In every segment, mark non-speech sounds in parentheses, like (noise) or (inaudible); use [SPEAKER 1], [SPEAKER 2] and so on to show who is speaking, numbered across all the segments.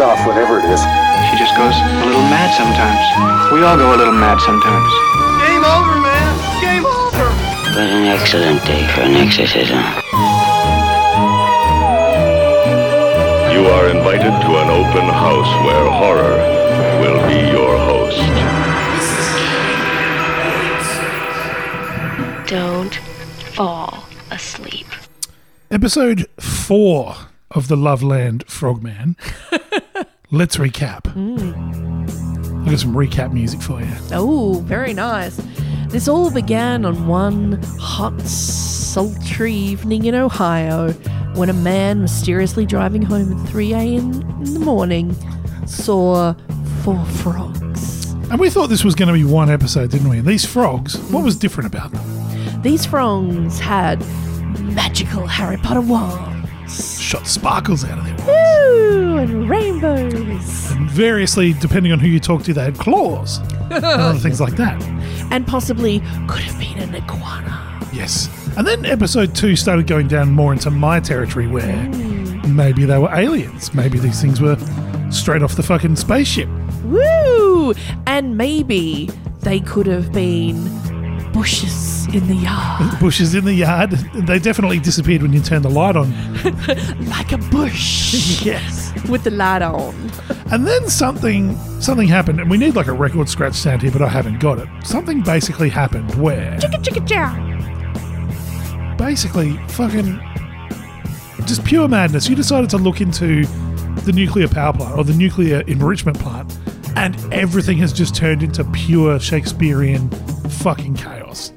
[SPEAKER 1] off whenever it is.
[SPEAKER 2] She just goes a little mad sometimes. We all go a little mad sometimes.
[SPEAKER 3] Game over, man. Game over.
[SPEAKER 4] What an excellent day for an exorcism.
[SPEAKER 5] You are invited to an open house where horror will be your host.
[SPEAKER 6] Don't fall asleep.
[SPEAKER 7] Episode four of the Loveland Frogman. Let's recap. Mm. I got some recap music for you.
[SPEAKER 8] Oh, very nice. This all began on one hot, sultry evening in Ohio when a man mysteriously driving home at 3 a.m. in the morning saw four frogs.
[SPEAKER 7] And we thought this was going to be one episode, didn't we? And these frogs, what was mm. different about them?
[SPEAKER 8] These frogs had magical Harry Potter wands.
[SPEAKER 7] Shot sparkles out of their wands.
[SPEAKER 8] Woo! And rainbows.
[SPEAKER 7] And variously, depending on who you talk to, they had claws and other things like that.
[SPEAKER 8] And possibly could have been an iguana.
[SPEAKER 7] Yes. And then episode two started going down more into my territory where mm. maybe they were aliens. Maybe these things were straight off the fucking spaceship.
[SPEAKER 8] Woo! And maybe they could have been bushes in the yard.
[SPEAKER 7] Bushes in the yard. They definitely disappeared when you turned the light on. (laughs)
[SPEAKER 8] like a bush. (laughs)
[SPEAKER 7] yes.
[SPEAKER 8] With the light on.
[SPEAKER 7] And then something something happened, and we need like a record scratch sound here, but I haven't got it. Something basically happened where
[SPEAKER 8] Chicka chicka chow.
[SPEAKER 7] basically fucking just pure madness. You decided to look into the nuclear power plant or the nuclear enrichment plant, and everything has just turned into pure Shakespearean fucking chaos.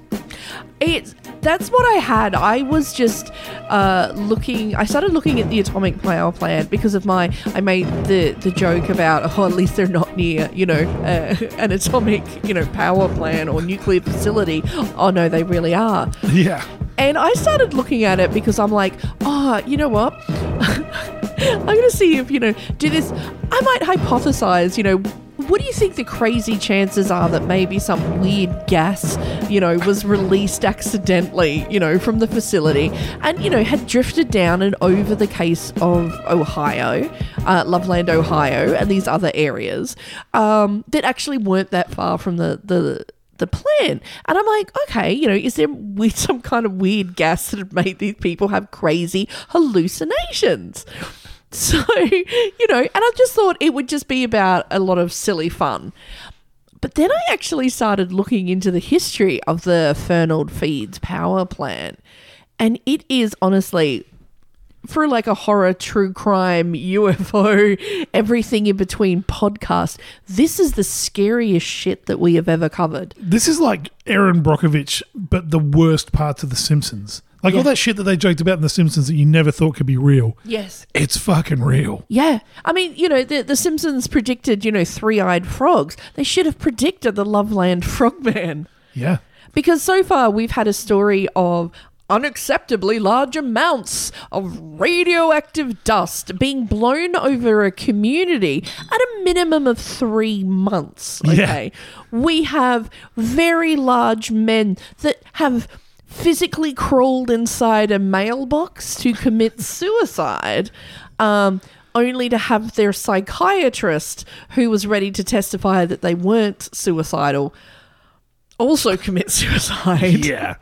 [SPEAKER 8] It's that's what I had. I was just uh, looking. I started looking at the atomic power plant because of my. I made the the joke about oh, at least they're not near you know uh, (laughs) an atomic you know power plant or nuclear facility. Oh no, they really are.
[SPEAKER 7] Yeah.
[SPEAKER 8] And I started looking at it because I'm like, oh, you know what? (laughs) I'm going to see if, you know, do this. I might hypothesize, you know, what do you think the crazy chances are that maybe some weird gas, you know, was released accidentally, you know, from the facility and, you know, had drifted down and over the case of Ohio, uh, Loveland, Ohio, and these other areas um, that actually weren't that far from the, the, the plan. And I'm like, okay, you know, is there (laughs) some kind of weird gas that had made these people have crazy hallucinations? (laughs) So, you know, and I just thought it would just be about a lot of silly fun. But then I actually started looking into the history of the Fernald Feeds power plant. And it is honestly for like a horror, true crime, (laughs) UFO, everything in between podcast, this is the scariest shit that we have ever covered.
[SPEAKER 7] This is like Erin Brockovich, but the worst parts of The Simpsons. Like all that shit that they joked about in The Simpsons that you never thought could be real.
[SPEAKER 8] Yes.
[SPEAKER 7] It's fucking real.
[SPEAKER 8] Yeah. I mean, you know, the, the Simpsons predicted, you know, three eyed frogs. They should have predicted the Loveland Frogman.
[SPEAKER 7] Yeah.
[SPEAKER 8] Because so far we've had a story of unacceptably large amounts of radioactive dust being blown over a community at a minimum of three months.
[SPEAKER 7] Yeah.
[SPEAKER 8] Okay. We have very large men that have physically crawled inside a mailbox to commit (laughs) suicide. Um, only to have their psychiatrist, who was ready to testify that they weren't suicidal, also commit (laughs) suicide.
[SPEAKER 7] Yeah.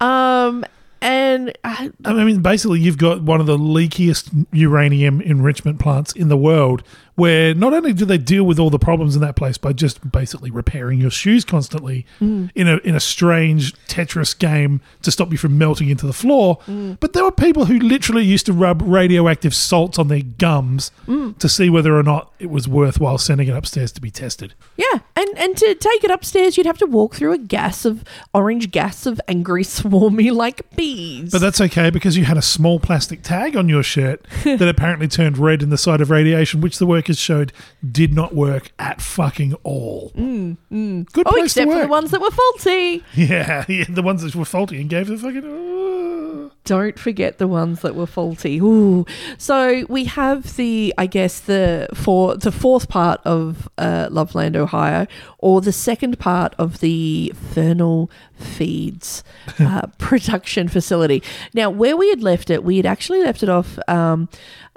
[SPEAKER 8] Um, and uh,
[SPEAKER 7] I mean, basically, you've got one of the leakiest uranium enrichment plants in the world, where not only do they deal with all the problems in that place by just basically repairing your shoes constantly mm. in a in a strange Tetris game to stop you from melting into the floor, mm. but there were people who literally used to rub radioactive salts on their gums mm. to see whether or not it was worthwhile sending it upstairs to be tested.
[SPEAKER 8] yeah, and and to take it upstairs, you'd have to walk through a gas of orange gas of angry, (laughs) swarmy like bees.
[SPEAKER 7] But that's okay because you had a small plastic tag on your shirt (laughs) that apparently turned red in the sight of radiation, which the showed did not work at fucking all. Good
[SPEAKER 8] oh,
[SPEAKER 7] place
[SPEAKER 8] except
[SPEAKER 7] to
[SPEAKER 8] for the ones that were faulty. (laughs)
[SPEAKER 7] Yeah, yeah, the ones that were faulty and gave the fucking. uh,
[SPEAKER 8] don't forget the ones that were faulty. Ooh. So we have the, I guess the for the fourth part of uh, Loveland, Ohio, or the second part of the Fernald Feeds uh, (laughs) production facility. Now, where we had left it, we had actually left it off. Um,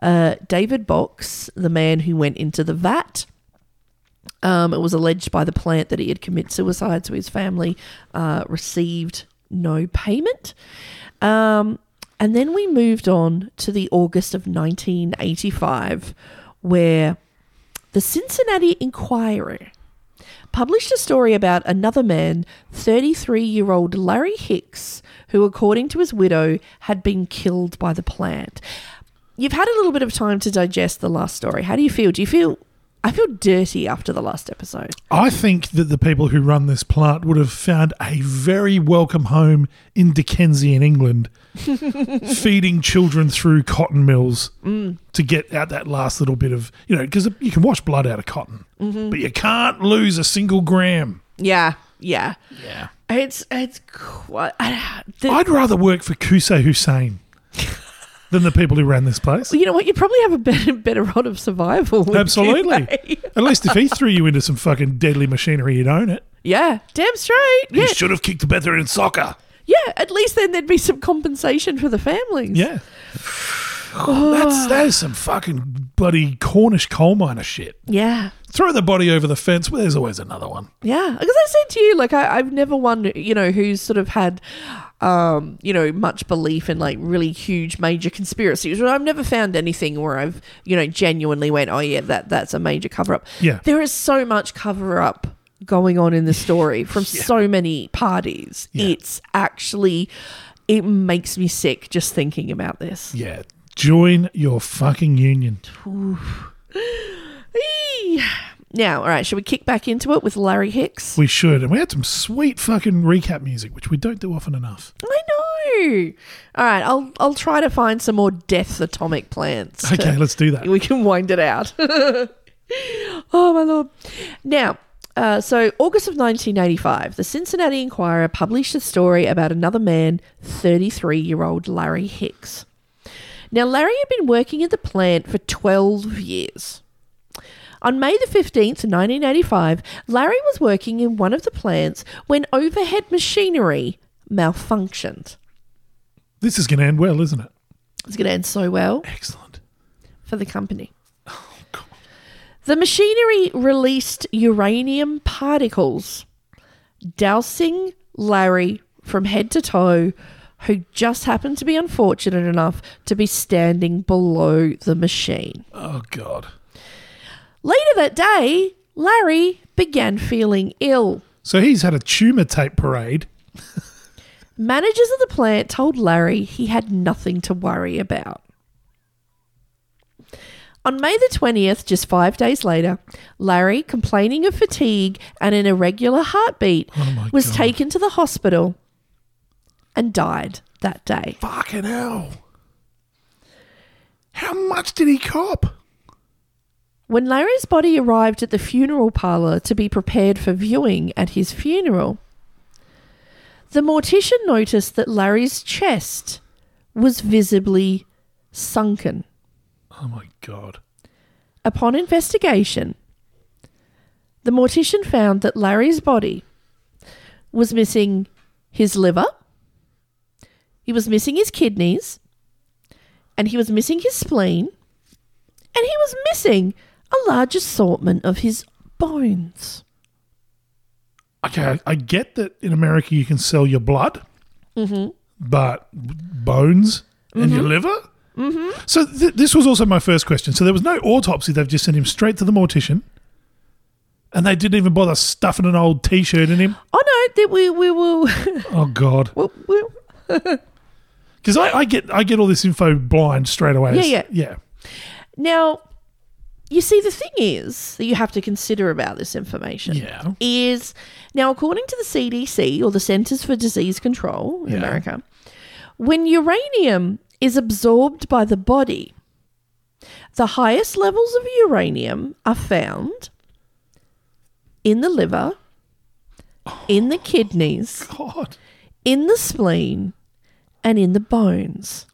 [SPEAKER 8] uh, David Bocks, the man who went into the vat. Um, it was alleged by the plant that he had committed suicide, so his family uh, received no payment. Um, and then we moved on to the August of 1985, where the Cincinnati Enquirer published a story about another man, 33 year old Larry Hicks, who, according to his widow, had been killed by the plant. You've had a little bit of time to digest the last story. How do you feel? Do you feel. I feel dirty after the last episode.
[SPEAKER 7] I think that the people who run this plant would have found a very welcome home in Dickensian England, (laughs) feeding children through cotton mills mm. to get out that last little bit of, you know, because you can wash blood out of cotton, mm-hmm. but you can't lose a single gram.
[SPEAKER 8] Yeah, yeah.
[SPEAKER 7] Yeah.
[SPEAKER 8] It's it's quite. The,
[SPEAKER 7] I'd rather work for Qusay Hussein (laughs) than the people who ran this place.
[SPEAKER 8] you know what? You probably have a better better rod of survival.
[SPEAKER 7] Absolutely. At least if he threw you into some fucking deadly machinery, you'd own it.
[SPEAKER 8] yeah, damn straight. Yeah,
[SPEAKER 7] You should have kicked the better in soccer.
[SPEAKER 8] Yeah. At least then there'd be some compensation for the families.
[SPEAKER 7] Yeah. Oh, that's that is some fucking bloody Cornish coal miner shit.
[SPEAKER 8] yeah.
[SPEAKER 7] Throw the body over the fence. Well, there's always another one.
[SPEAKER 8] Yeah, because I said to you, like I, I've never wondered, you know, who's sort of had, um, you know, much belief in like really huge major conspiracies. I've never found anything where I've, you know, genuinely went, oh yeah, that that's a major cover up.
[SPEAKER 7] Yeah.
[SPEAKER 8] there is so much cover up going on in the story (laughs) from so many parties.
[SPEAKER 7] Yeah.
[SPEAKER 8] It's actually, it makes me sick just thinking about this.
[SPEAKER 7] Yeah. Join your fucking union.
[SPEAKER 8] Now, all right, should we kick back into it with Larry Hicks?
[SPEAKER 7] We should. And we had some sweet fucking recap music, which we don't do often enough.
[SPEAKER 8] I know. All right, I'll I'll try to find some more death atomic plants. to-
[SPEAKER 7] Okay, let's do that. (laughs)
[SPEAKER 8] we can wind it out. (laughs) oh my lord! Now, uh, so August of 1985, the Cincinnati Enquirer published a story about another man, 33-year-old Larry Hicks. Now, Larry had been working at the plant for 12 years. On May the 15th, 1985, Larry was working in one of the plants when overhead machinery malfunctioned.
[SPEAKER 7] This is going to end well, isn't it?
[SPEAKER 8] It's going to end so well
[SPEAKER 7] Excellent.
[SPEAKER 8] for the company. The machinery released uranium particles, dousing Larry from head to toe, who just happened to be unfortunate enough to be standing below the machine.
[SPEAKER 7] Oh, God.
[SPEAKER 8] Later that day, Larry began feeling ill.
[SPEAKER 7] So he's had a tumor tape parade. (laughs)
[SPEAKER 8] Managers of the plant told Larry he had nothing to worry about. On May the 20th, just five days later, Larry, complaining of fatigue and an irregular heartbeat,
[SPEAKER 7] Oh
[SPEAKER 8] was
[SPEAKER 7] God.
[SPEAKER 8] taken to the hospital and died that day.
[SPEAKER 7] Fucking hell. How much did he cop?
[SPEAKER 8] When Larry's body arrived at the funeral parlor to be prepared for viewing at his funeral, the mortician noticed that Larry's chest was visibly sunken.
[SPEAKER 7] Oh, my God.
[SPEAKER 8] Upon investigation, the mortician found that Larry's body was missing his liver, he was missing his kidneys, and he was missing his spleen, and he was missing a large assortment of his bones.
[SPEAKER 7] Okay, I, I get that in America you can sell your blood, mm-hmm. but bones and your mm-hmm. liver? Mm-hmm. So th- this was also my first question. So there was no autopsy. They've just sent him straight to the mortician. And they didn't even bother stuffing an old T-shirt in him.
[SPEAKER 8] Oh no, that we we will. (laughs)
[SPEAKER 7] Oh God! Because (laughs) I, I get I get all this info blind straight away.
[SPEAKER 8] Yeah, yeah.
[SPEAKER 7] yeah.
[SPEAKER 8] Now, you see, the thing is that you have to consider about this information
[SPEAKER 7] Yeah.
[SPEAKER 8] is now, according to the CDC or the Centers for Disease Control in
[SPEAKER 7] Yeah.
[SPEAKER 8] America, when uranium is absorbed by the body, the highest levels of uranium are found in the liver, in the kidneys, (laughs)
[SPEAKER 7] God.
[SPEAKER 8] in the spleen, and in the bones.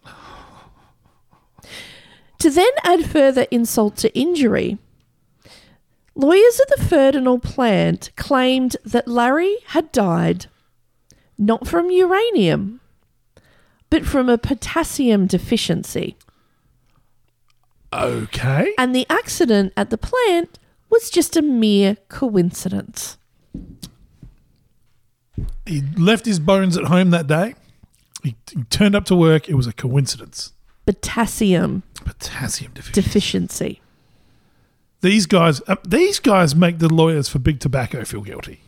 [SPEAKER 8] To then add further insult to injury, lawyers at the Fernald plant claimed that Larry had died not from uranium, but from a potassium deficiency.
[SPEAKER 7] Okay.
[SPEAKER 8] And the accident at the plant was just a mere coincidence.
[SPEAKER 7] He left his bones at home that day. He, he turned up to work. It was a coincidence.
[SPEAKER 8] Potassium
[SPEAKER 7] Potassium deficiency.
[SPEAKER 8] deficiency.
[SPEAKER 7] these guys, uh, these guys make the lawyers for big tobacco feel guilty.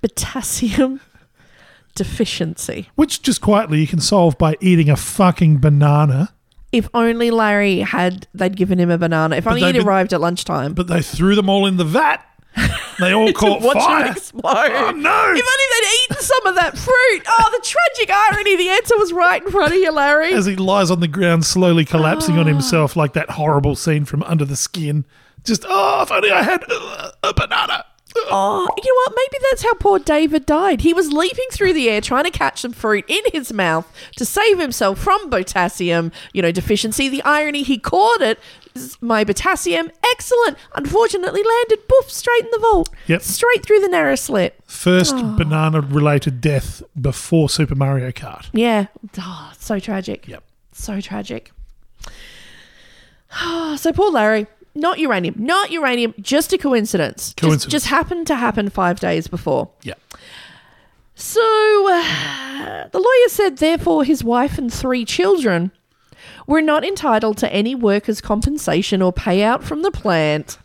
[SPEAKER 8] Potassium deficiency.
[SPEAKER 7] Which just quietly you can solve by eating a fucking banana.
[SPEAKER 8] If only Larry had, they'd given him a banana. If only
[SPEAKER 7] they've
[SPEAKER 8] he'd
[SPEAKER 7] been-
[SPEAKER 8] arrived at lunchtime.
[SPEAKER 7] But they threw them all in the vat. They all (laughs) caught
[SPEAKER 8] Watch
[SPEAKER 7] fire.
[SPEAKER 8] explode.
[SPEAKER 7] Oh no!
[SPEAKER 8] If only they'd eaten some of that fruit. Oh, the tragic irony. The answer was right in front of you, Larry.
[SPEAKER 7] As he lies on the ground, slowly collapsing
[SPEAKER 8] Ah.
[SPEAKER 7] on himself, like that horrible scene from Under the Skin. Just oh, if only I had uh, a banana.
[SPEAKER 8] Oh, you know what? Maybe that's how poor David died. He was leaping through the air trying to catch some fruit in his mouth to save himself from potassium, you know, deficiency. The irony, he caught it. My potassium, excellent. Unfortunately, landed poof straight in the vault.
[SPEAKER 7] Yep.
[SPEAKER 8] Straight through the narrow slit.
[SPEAKER 7] First
[SPEAKER 8] Ah.
[SPEAKER 7] banana-related death before Super Mario Kart.
[SPEAKER 8] Yeah. Oh, so tragic.
[SPEAKER 7] Yep.
[SPEAKER 8] So tragic. (sighs) so poor Larry. Not uranium. Not uranium. Just a coincidence. Just-
[SPEAKER 7] Coincidence.
[SPEAKER 8] Just, happened to happen five days before.
[SPEAKER 7] Yeah.
[SPEAKER 8] So uh, the lawyer said, therefore, his wife and three children were not entitled to any workers' compensation or payout from the plant,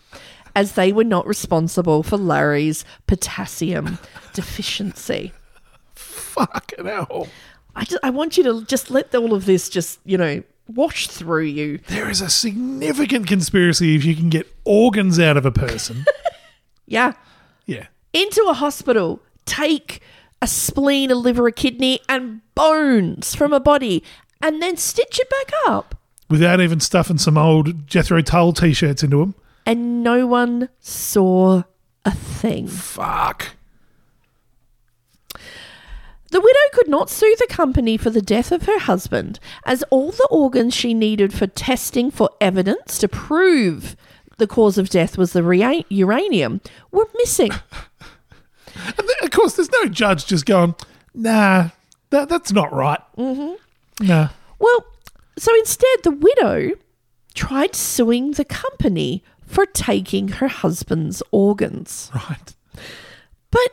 [SPEAKER 8] as they were not responsible for Larry's potassium (laughs) deficiency.
[SPEAKER 7] Fucking hell.
[SPEAKER 8] I just, I want you to just let all of this just you know wash through you.
[SPEAKER 7] There is a significant conspiracy if you can get organs out of a person. (laughs)
[SPEAKER 8] Yeah,
[SPEAKER 7] yeah.
[SPEAKER 8] into a hospital, take a spleen, a liver, a kidney, and bones from a body, and then stitch it back up.
[SPEAKER 7] Without even stuffing some old Jethro Tull t-shirts into them.
[SPEAKER 8] and no one saw a thing.
[SPEAKER 7] Fuck.
[SPEAKER 8] The widow could not sue the company for the death of her husband, as all the organs she needed for testing for evidence to prove the cause of death was the rea- uranium were missing. (laughs)
[SPEAKER 7] And of course, there's no judge just going, nah, that, that's not right. Mm-hmm. Nah.
[SPEAKER 8] Well, so instead, the widow tried suing the company for taking her husband's organs.
[SPEAKER 7] Right.
[SPEAKER 8] But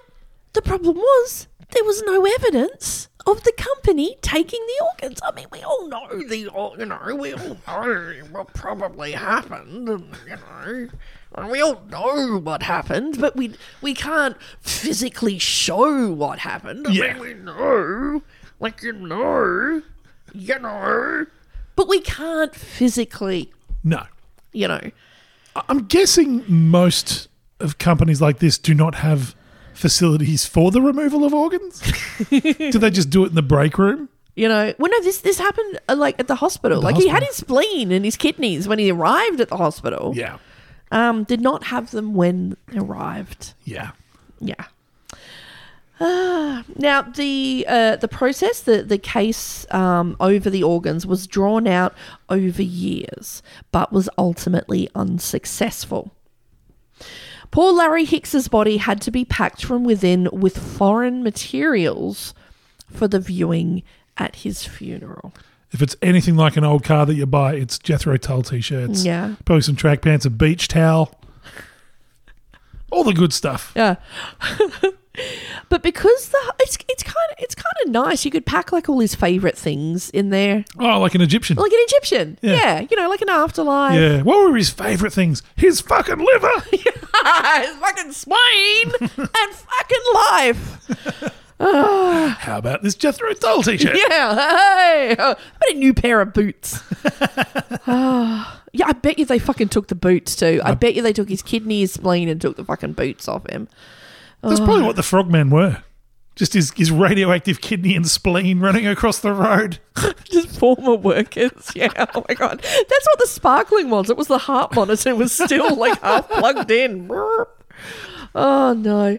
[SPEAKER 8] the problem was there was no evidence of the company taking the organs. I mean, we all know the, you know, we all know what probably happened, and, you know. and We all know what happened, but we we can't physically show what happened. I
[SPEAKER 7] Yeah.
[SPEAKER 8] mean, we know, like you know, you know, but we can't physically,
[SPEAKER 7] No.
[SPEAKER 8] you know.
[SPEAKER 7] I'm guessing most of companies like this do not have facilities for the removal of organs. (laughs) do they just do it in the break room?
[SPEAKER 8] You know, well, no, this this happened uh, like at the hospital.
[SPEAKER 7] the
[SPEAKER 8] like he had his spleen and his kidneys when he arrived at the hospital.
[SPEAKER 7] Yeah.
[SPEAKER 8] Um, did not have them when they arrived.
[SPEAKER 7] Yeah.
[SPEAKER 8] Yeah. Ah, now the uh, the process, the the case um, over the organs was drawn out over years, but was ultimately unsuccessful. Poor Larry Hicks's body had to be packed from within with foreign materials for the viewing at his funeral.
[SPEAKER 7] If it's anything like an old car that you buy, it's Jethro Tull t-shirts.
[SPEAKER 8] Yeah.
[SPEAKER 7] Probably some track pants, a beach towel. All the good stuff.
[SPEAKER 8] Yeah. (laughs) but because the it's it's kind of it's kind of nice. You could pack like all his favorite things in there,
[SPEAKER 7] Oh, like an Egyptian.
[SPEAKER 8] like an Egyptian.
[SPEAKER 7] Yeah.
[SPEAKER 8] Yeah, you know, like an afterlife.
[SPEAKER 7] yeah. What were his favourite things? His fucking liver. (laughs)
[SPEAKER 8] his fucking spleen (laughs) and fucking life. (sighs)
[SPEAKER 7] How about this Jethro Tull t-shirt?
[SPEAKER 8] Yeah, hey, uh, but a new pair of boots. Ah, (sighs) (sighs) yeah, I bet you they fucking took the boots too. I uh, bet you they took his kidney, his spleen, and took the fucking boots off him.
[SPEAKER 7] That's probably oh. what the frogmen were. Just his, his radioactive kidney and spleen running across the road. (laughs)
[SPEAKER 8] Just former workers. Yeah. Oh my god. That's what the sparkling was. It was the heart monitor. It was still like half plugged in. (laughs) Oh no.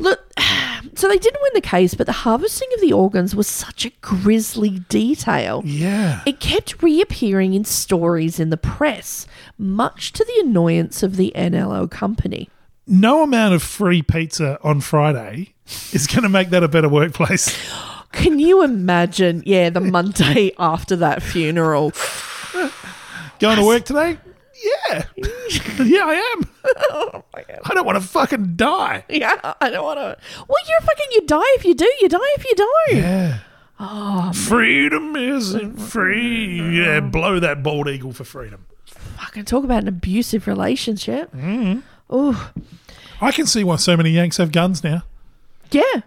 [SPEAKER 8] Look, (sighs) so they didn't win the case, but the harvesting of the organs was such a grisly detail.
[SPEAKER 7] Yeah.
[SPEAKER 8] It kept reappearing in stories in the press, much to the annoyance of the NLO company.
[SPEAKER 7] no amount of free pizza on Friday is going to make that a better workplace. (gasps)
[SPEAKER 8] Can you imagine? Yeah, the Monday after that funeral.
[SPEAKER 7] Going to work today? Yeah. (laughs) yeah, I am. (laughs) I don't want to fucking die.
[SPEAKER 8] Yeah, I don't want to. Well, you're fucking. You die if you do. You die if you don't.
[SPEAKER 7] Yeah. Oh, freedom isn't free. Yeah, blow that bald eagle for freedom.
[SPEAKER 8] Fucking talk about an abusive relationship.
[SPEAKER 7] Mm-hmm.
[SPEAKER 8] Oh,
[SPEAKER 7] I can see why so many Yanks have guns now.
[SPEAKER 8] yeah.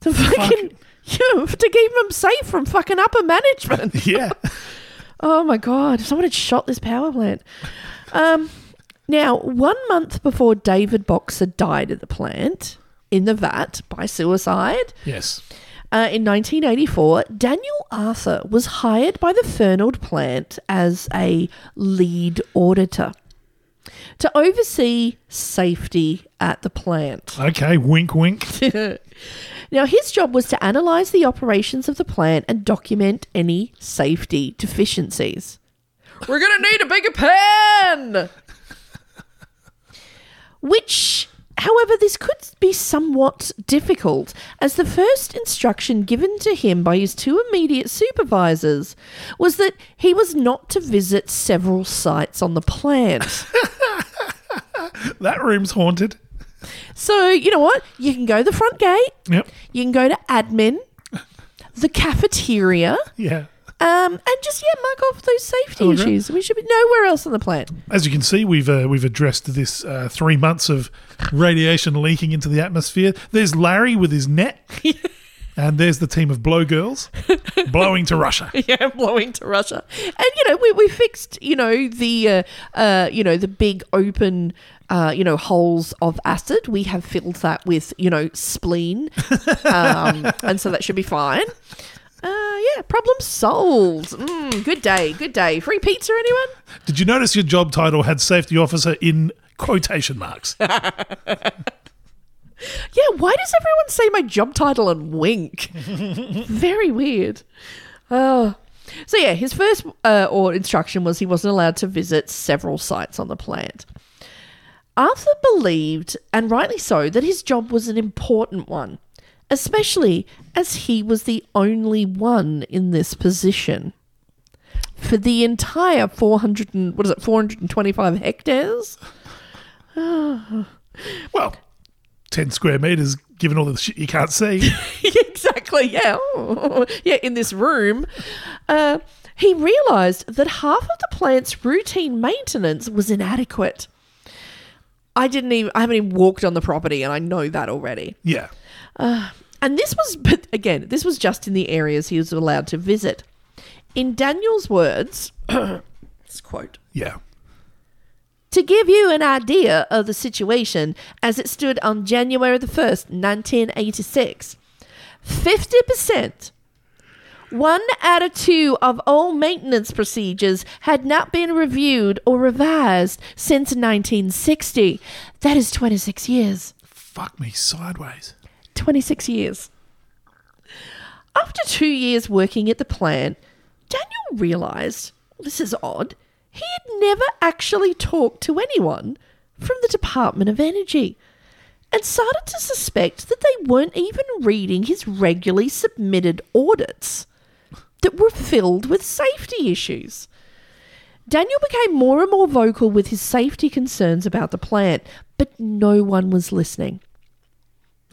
[SPEAKER 8] To fucking. (laughs) You know, to keep them safe from fucking upper management.
[SPEAKER 7] Yeah.
[SPEAKER 8] Oh my god! If someone had shot this power plant. Um, now, one month before David Boxer died at the plant in the vat by suicide,
[SPEAKER 7] yes.
[SPEAKER 8] uh, in 1984, Daniel Arthur was hired by the Fernald plant as a lead auditor to oversee safety at the plant.
[SPEAKER 7] Okay, wink, wink. (laughs)
[SPEAKER 8] Now, his job was to analyze the operations of the plant and document any safety deficiencies. We're going to need a bigger pan! Which, however, this could be somewhat difficult, as the first instruction given to him by his two immediate supervisors was that he was not to visit several sites on the plant. (laughs)
[SPEAKER 7] That room's haunted.
[SPEAKER 8] So, you know what? You can go the front gate,
[SPEAKER 7] Yep.
[SPEAKER 8] you can go to admin, the cafeteria.
[SPEAKER 7] Yeah.
[SPEAKER 8] Um, and just yeah, mark off those safety
[SPEAKER 7] Okay.
[SPEAKER 8] issues. We should be nowhere else on the planet.
[SPEAKER 7] As you can see, we've uh, we've addressed this uh, three months of radiation leaking into the atmosphere. There's Larry with his net, (laughs) and there's the team of blow girls blowing to Russia. (laughs)
[SPEAKER 8] yeah, blowing to Russia. And you know, we, we fixed you know the uh, uh, you know the big open uh, you know holes of acid. We have filled that with you know spleen, um, (laughs) and so that should be fine. Uh, yeah, problem solved. Mm, good day, good day. Free pizza, anyone?
[SPEAKER 7] Did you notice your job title had safety officer in quotation marks? (laughs)
[SPEAKER 8] Yeah, why does everyone say my job title and wink? (laughs) Very weird. Oh. So yeah, his first uh, or instruction was he wasn't allowed to visit several sites on the plant. Arthur believed, and rightly so, that his job was an important one, especially as he was the only one in this position. For the entire 400 and, what is it, 425 hectares? (sighs)
[SPEAKER 7] well, ten square meters, given all the shit you can't see. (laughs)
[SPEAKER 8] exactly. Yeah. (laughs) yeah. In this room, uh, he realised that half of the plant's routine maintenance was inadequate. I didn't even. I haven't even walked on the property, and I know that already.
[SPEAKER 7] Yeah.
[SPEAKER 8] Uh, and this was, but again, this was just in the areas he was allowed to visit. In Daniel's words, (clears throat) this quote.
[SPEAKER 7] Yeah.
[SPEAKER 8] To give you an idea of the situation as it stood on January the 1st, 1986, 50%, one out of two of all maintenance procedures had not been reviewed or revised since 1960. That is 26 years.
[SPEAKER 7] Fuck me sideways.
[SPEAKER 8] 26 years. After two years working at the plant, Daniel realised this is odd. He had never actually talked to anyone from the Department of Energy and started to suspect that they weren't even reading his regularly submitted audits that were filled with safety issues. Daniel became more and more vocal with his safety concerns about the plant, but no one was listening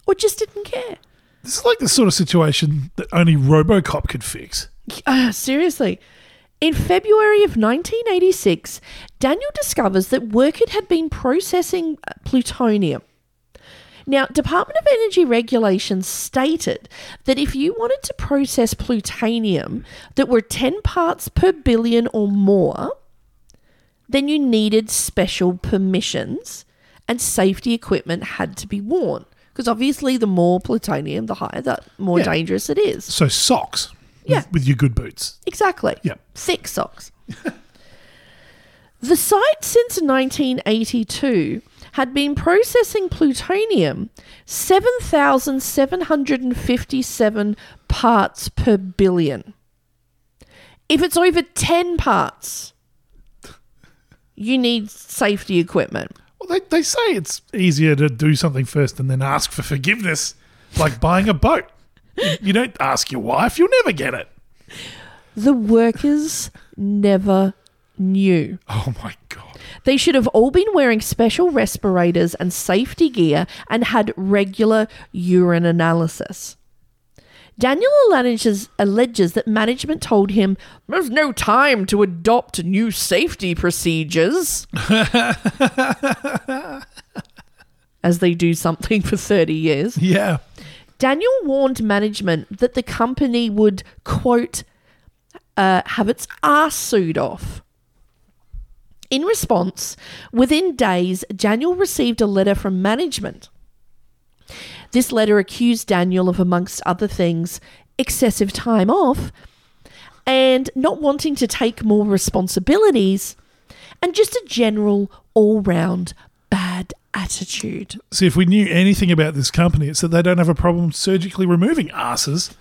[SPEAKER 8] or just didn't care.
[SPEAKER 7] This is like the sort of situation that only Robocop could fix.
[SPEAKER 8] Uh, seriously. In February of 1986, Daniel discovers that Workit had been processing uh, plutonium. Now, Department of Energy regulations stated that if you wanted to process plutonium that were 10 parts per billion or more, then you needed special permissions and safety equipment had to be worn. Because obviously, the more plutonium, the higher, the more
[SPEAKER 7] Yeah.
[SPEAKER 8] dangerous it is.
[SPEAKER 7] So socks. with-
[SPEAKER 8] Yeah.
[SPEAKER 7] With your good boots.
[SPEAKER 8] Exactly.
[SPEAKER 7] Yep.
[SPEAKER 8] Thick socks. (laughs) the site since 1982 had been processing plutonium 7,757 parts per billion. If it's over 10 parts, you need safety equipment.
[SPEAKER 7] Well, they, they say it's easier to do something first and then ask for forgiveness, like buying a boat. You don't ask your wife, you'll never get it.
[SPEAKER 8] The workers never knew.
[SPEAKER 7] Oh my God.
[SPEAKER 8] They should have all been wearing special respirators and safety gear and had regular urine analysis. Daniel alleges, alleges that management told him there's no time to adopt new safety procedures. (laughs) As they do something for 30 years.
[SPEAKER 7] Yeah.
[SPEAKER 8] Daniel warned management that the company would, quote, uh, have its arse sued off. In response, within days, Daniel received a letter from management. This letter accused Daniel of, amongst other things, excessive time off and not wanting to take more responsibilities and just a general all round bad attitude.
[SPEAKER 7] See, if we knew anything about this company, it's that they don't have a problem surgically removing asses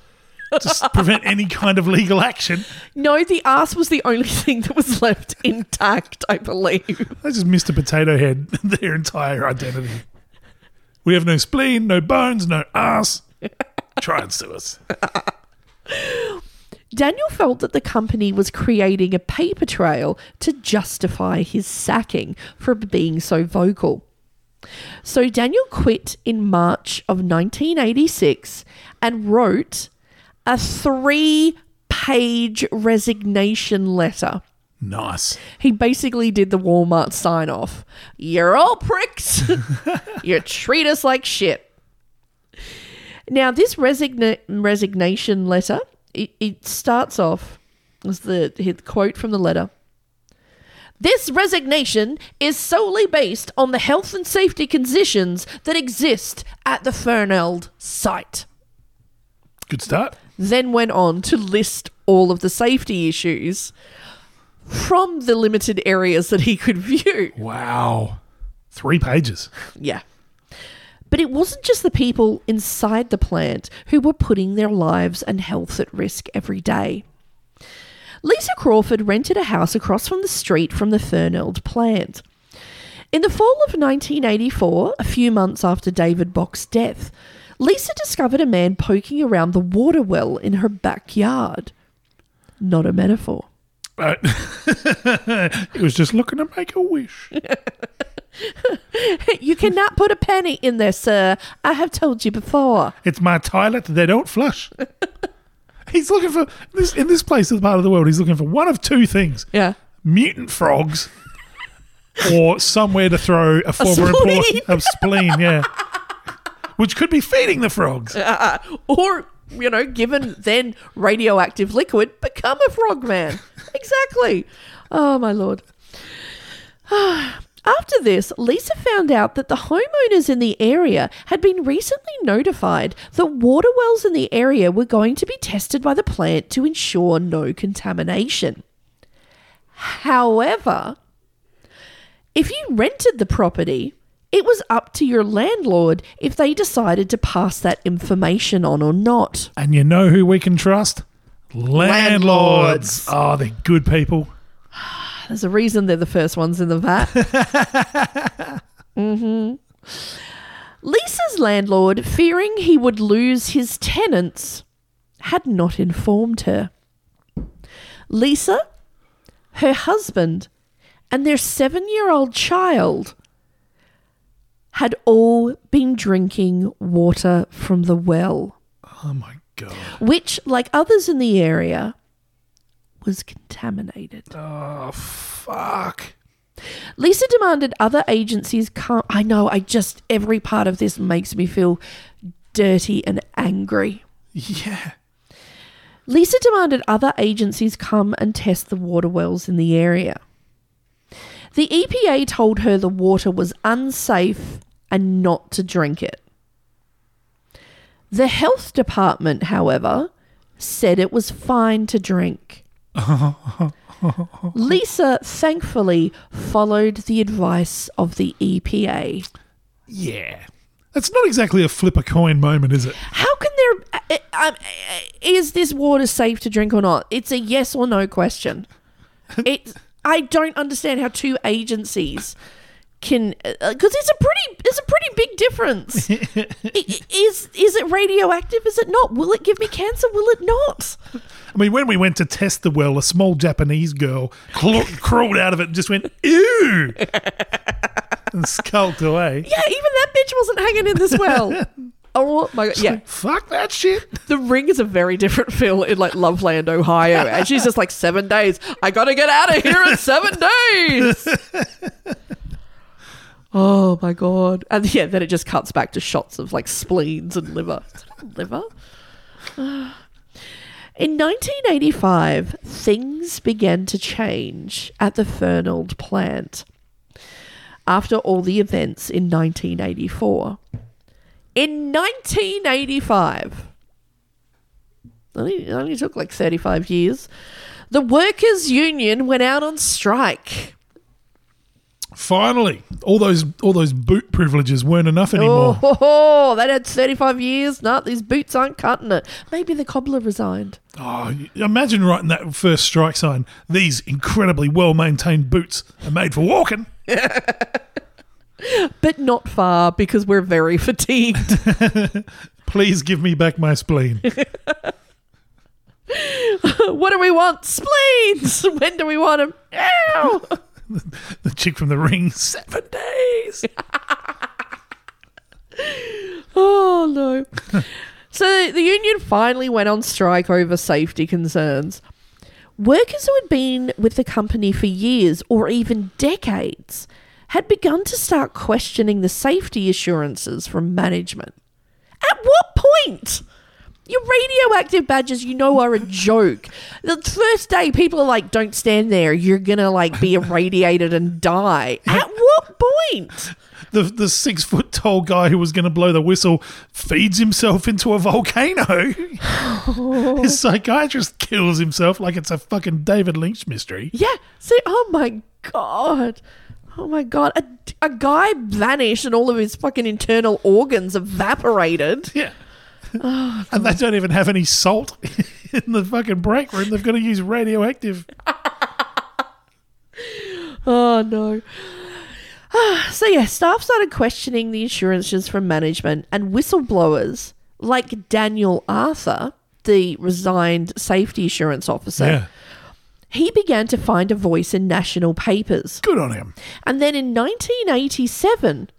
[SPEAKER 7] to prevent any kind of legal action.
[SPEAKER 8] No, the ass was the only (laughs) thing that was left intact, I believe.
[SPEAKER 7] They just missed a potato head (laughs) their entire identity. We have no spleen, no bones, no ass. Try and sue us.
[SPEAKER 8] Daniel felt that the company was creating a paper trail to justify his sacking for being so vocal. So Daniel quit in March of 1986 and wrote a three page resignation letter.
[SPEAKER 7] Nice.
[SPEAKER 8] He basically did the Walmart sign off. You're all pricks. (laughs) you treat us like shit. Now, this resigna- resignation letter, it, it starts off as the, the quote from the letter. This resignation is solely based on the health and safety conditions that exist at the Fernald site.
[SPEAKER 7] Good start.
[SPEAKER 8] Then went on to list all of the safety issues from the limited areas that he could view.
[SPEAKER 7] Wow. Three pages.
[SPEAKER 8] Yeah. But it wasn't just the people inside the plant who were putting their lives and health at risk every day. Lisa Crawford rented a house across from the street from the Fernald plant. In the fall of 1984, a few months after David Bocks' death, Lisa discovered a man poking around the water well in her backyard. Not a metaphor.
[SPEAKER 7] Uh, it (laughs) was just looking to make a wish. (laughs)
[SPEAKER 8] You cannot put a penny in there, sir. I have told you before.
[SPEAKER 7] It's my toilet. They don't flush. (laughs) he's looking for this in this place, this part of the world. He's looking for one of two things:
[SPEAKER 8] Yeah.
[SPEAKER 7] mutant frogs, or somewhere to throw a former
[SPEAKER 8] spleen.
[SPEAKER 7] employee of spleen. Yeah, which could be feeding the frogs. (laughs)
[SPEAKER 8] Uh, or, you know, given then radioactive liquid, become a frogman. (laughs) exactly. Oh, my lord. (sighs) After this, Lisa found out that the homeowners in the area had been recently notified that water wells in the area were going to be tested by the plant to ensure no contamination. However, if you rented the property, it was up to your landlord if they decided to pass that information on or not.
[SPEAKER 7] And you know who we can trust? Landlords.
[SPEAKER 8] Landlords.
[SPEAKER 7] Oh, they're good people. (sighs)
[SPEAKER 8] There's a reason they're the first ones in the vat. (laughs) hmm Lisa's landlord, fearing he would lose his tenants, had not informed her. Lisa, her husband, and their seven year old child had all been drinking water from the well,
[SPEAKER 7] Oh my god.
[SPEAKER 8] which, like others in the area, was contaminated.
[SPEAKER 7] Oh fuck.
[SPEAKER 8] Lisa demanded other agencies come. I know, I just, every part of this makes me feel dirty and angry.
[SPEAKER 7] Yeah.
[SPEAKER 8] Lisa demanded other agencies come and test the water wells in the area. The EPA told her the water was unsafe and not to drink it. The health department, however, said it was fine to drink. (laughs) Lisa thankfully followed the advice of the EPA.
[SPEAKER 7] Yeah. That's not exactly a flip a coin moment, is it?
[SPEAKER 8] How can there uh, uh, um, uh, is this water safe to drink or not? It's a yes or no question. (laughs) It I don't understand how two agencies can uh, because it's a pretty it's a pretty big difference. (laughs) Is is it radioactive? Is it not? Will it give me cancer? Will it not?
[SPEAKER 7] I mean, when we went to test the well, a small Japanese girl cl- crawled out of it and just went, ew! (laughs) and skulked away.
[SPEAKER 8] Yeah, even that bitch wasn't hanging in this well. (laughs) Oh, oh my god! Yeah,
[SPEAKER 7] Fuck that shit. (laughs)
[SPEAKER 8] the ring is a very different feel in like Loveland, Ohio, (laughs) and she's just like seven days. I gotta get out of here in seven days. (laughs) oh my god! And yeah, then it just cuts back to shots of like spleens and liver. Liver. (sighs) In 1985, things began to change at the Fernald plant after all the events in 1984. In 1985, only, it only took like 35 years, the workers' union went out on strike.
[SPEAKER 7] Finally, all those all those boot privileges weren't enough anymore.
[SPEAKER 8] Oh, ho, ho, that had 35 years. No, these boots aren't cutting it. Maybe the cobbler resigned.
[SPEAKER 7] Oh, imagine writing that first strike sign. These incredibly well maintained boots are made for walking. (laughs)
[SPEAKER 8] But not far because we're very fatigued. (laughs)
[SPEAKER 7] Please give me back my spleen. (laughs)
[SPEAKER 8] what do we want? Spleens! When do we want them? Ow! (laughs)
[SPEAKER 7] the chick from the ring, seven days.
[SPEAKER 8] Oh no. so the union finally went on strike over safety concerns. Workers who had been with the company for years or even decades had begun to start questioning the safety assurances from management. At what point? Your radioactive badges, you know, are a joke. The first day, people are like, "Don't stand there. You're gonna like be (laughs) irradiated and die." At what point?
[SPEAKER 7] The the six foot tall guy who was going to blow the whistle feeds himself into a volcano. (laughs) His psychiatrist kills himself like it's a fucking David Lynch mystery.
[SPEAKER 8] Yeah. See, oh my god. Oh my god. A, a guy vanished and all of his fucking internal organs evaporated.
[SPEAKER 7] Yeah. Oh, and they don't even have any salt (laughs) in the fucking break room. They've got to use radioactive.
[SPEAKER 8] Oh no. (sighs) So yeah, staff started questioning the insurances from management and whistleblowers like Daniel Arthur, the resigned safety assurance officer.
[SPEAKER 7] Yeah.
[SPEAKER 8] He began to find a voice in national papers.
[SPEAKER 7] Good on him.
[SPEAKER 8] And then in 1987,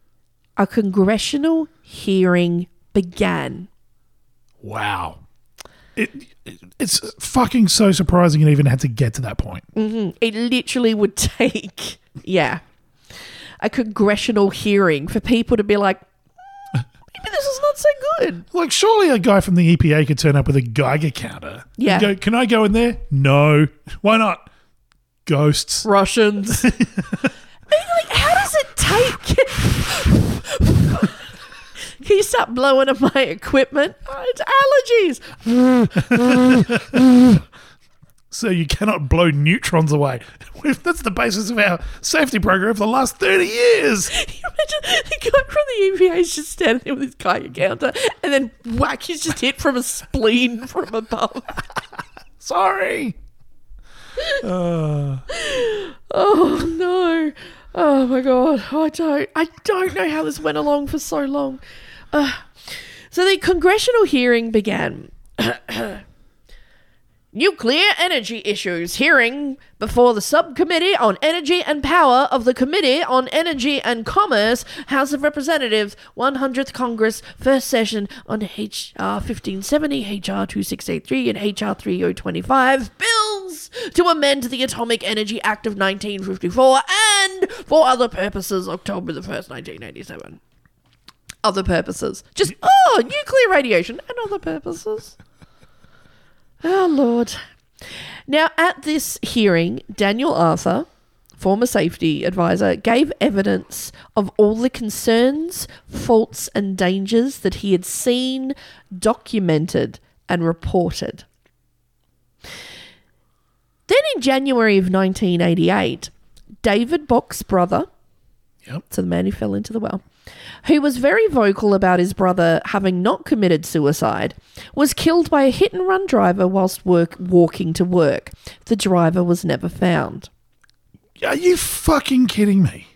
[SPEAKER 8] a congressional hearing began.
[SPEAKER 7] Wow. It, it it's fucking so surprising it even had to get to that point. Mm-hmm.
[SPEAKER 8] It literally would (laughs) take, yeah, a congressional hearing for people to be like, maybe this is not so good.
[SPEAKER 7] Like, surely a guy from the EPA could turn up with a Geiger counter. and
[SPEAKER 8] Yeah.
[SPEAKER 7] Go, Can I go in there? No. Why not? Ghosts.
[SPEAKER 8] Russians. (laughs) I mean, like, how does it take? (laughs) Can you stop blowing up my equipment? Oh, it's allergies. (laughs)
[SPEAKER 7] So you cannot blow neutrons away. (laughs) That's the basis of our safety program for the last 30 years.
[SPEAKER 8] You (laughs) imagine the guy from the EPA is just standing there with his Geiger counter, and then whack, he's just hit from a spleen from above. (laughs)
[SPEAKER 7] Sorry. (sighs)
[SPEAKER 8] Oh no! Oh my god! I don't. I don't know how this went along for so long. Uh, so the congressional hearing began. (clears throat) Nuclear energy issues hearing before the subcommittee on energy and power of the Committee on Energy and Commerce, House of Representatives, 100th Congress, first session on HR 1570, HR 2683, and HR 3025 bills to amend the Atomic Energy Act of 1954 and for other purposes, October the 1st, 1987 other purposes. Just, oh, nuclear radiation and other purposes. Oh, Lord. Now, at this hearing, Daniel Arthur, former safety advisor, gave evidence of all the concerns, faults, and dangers that he had seen, documented, and reported. Then in January of 1988, David Bocks' brother,
[SPEAKER 7] Yep.
[SPEAKER 8] so the man who fell into the well, who was very vocal about his brother having not committed suicide, was killed by a hit and run driver whilst work walking to work. The driver was never found.
[SPEAKER 7] Are you fucking kidding me?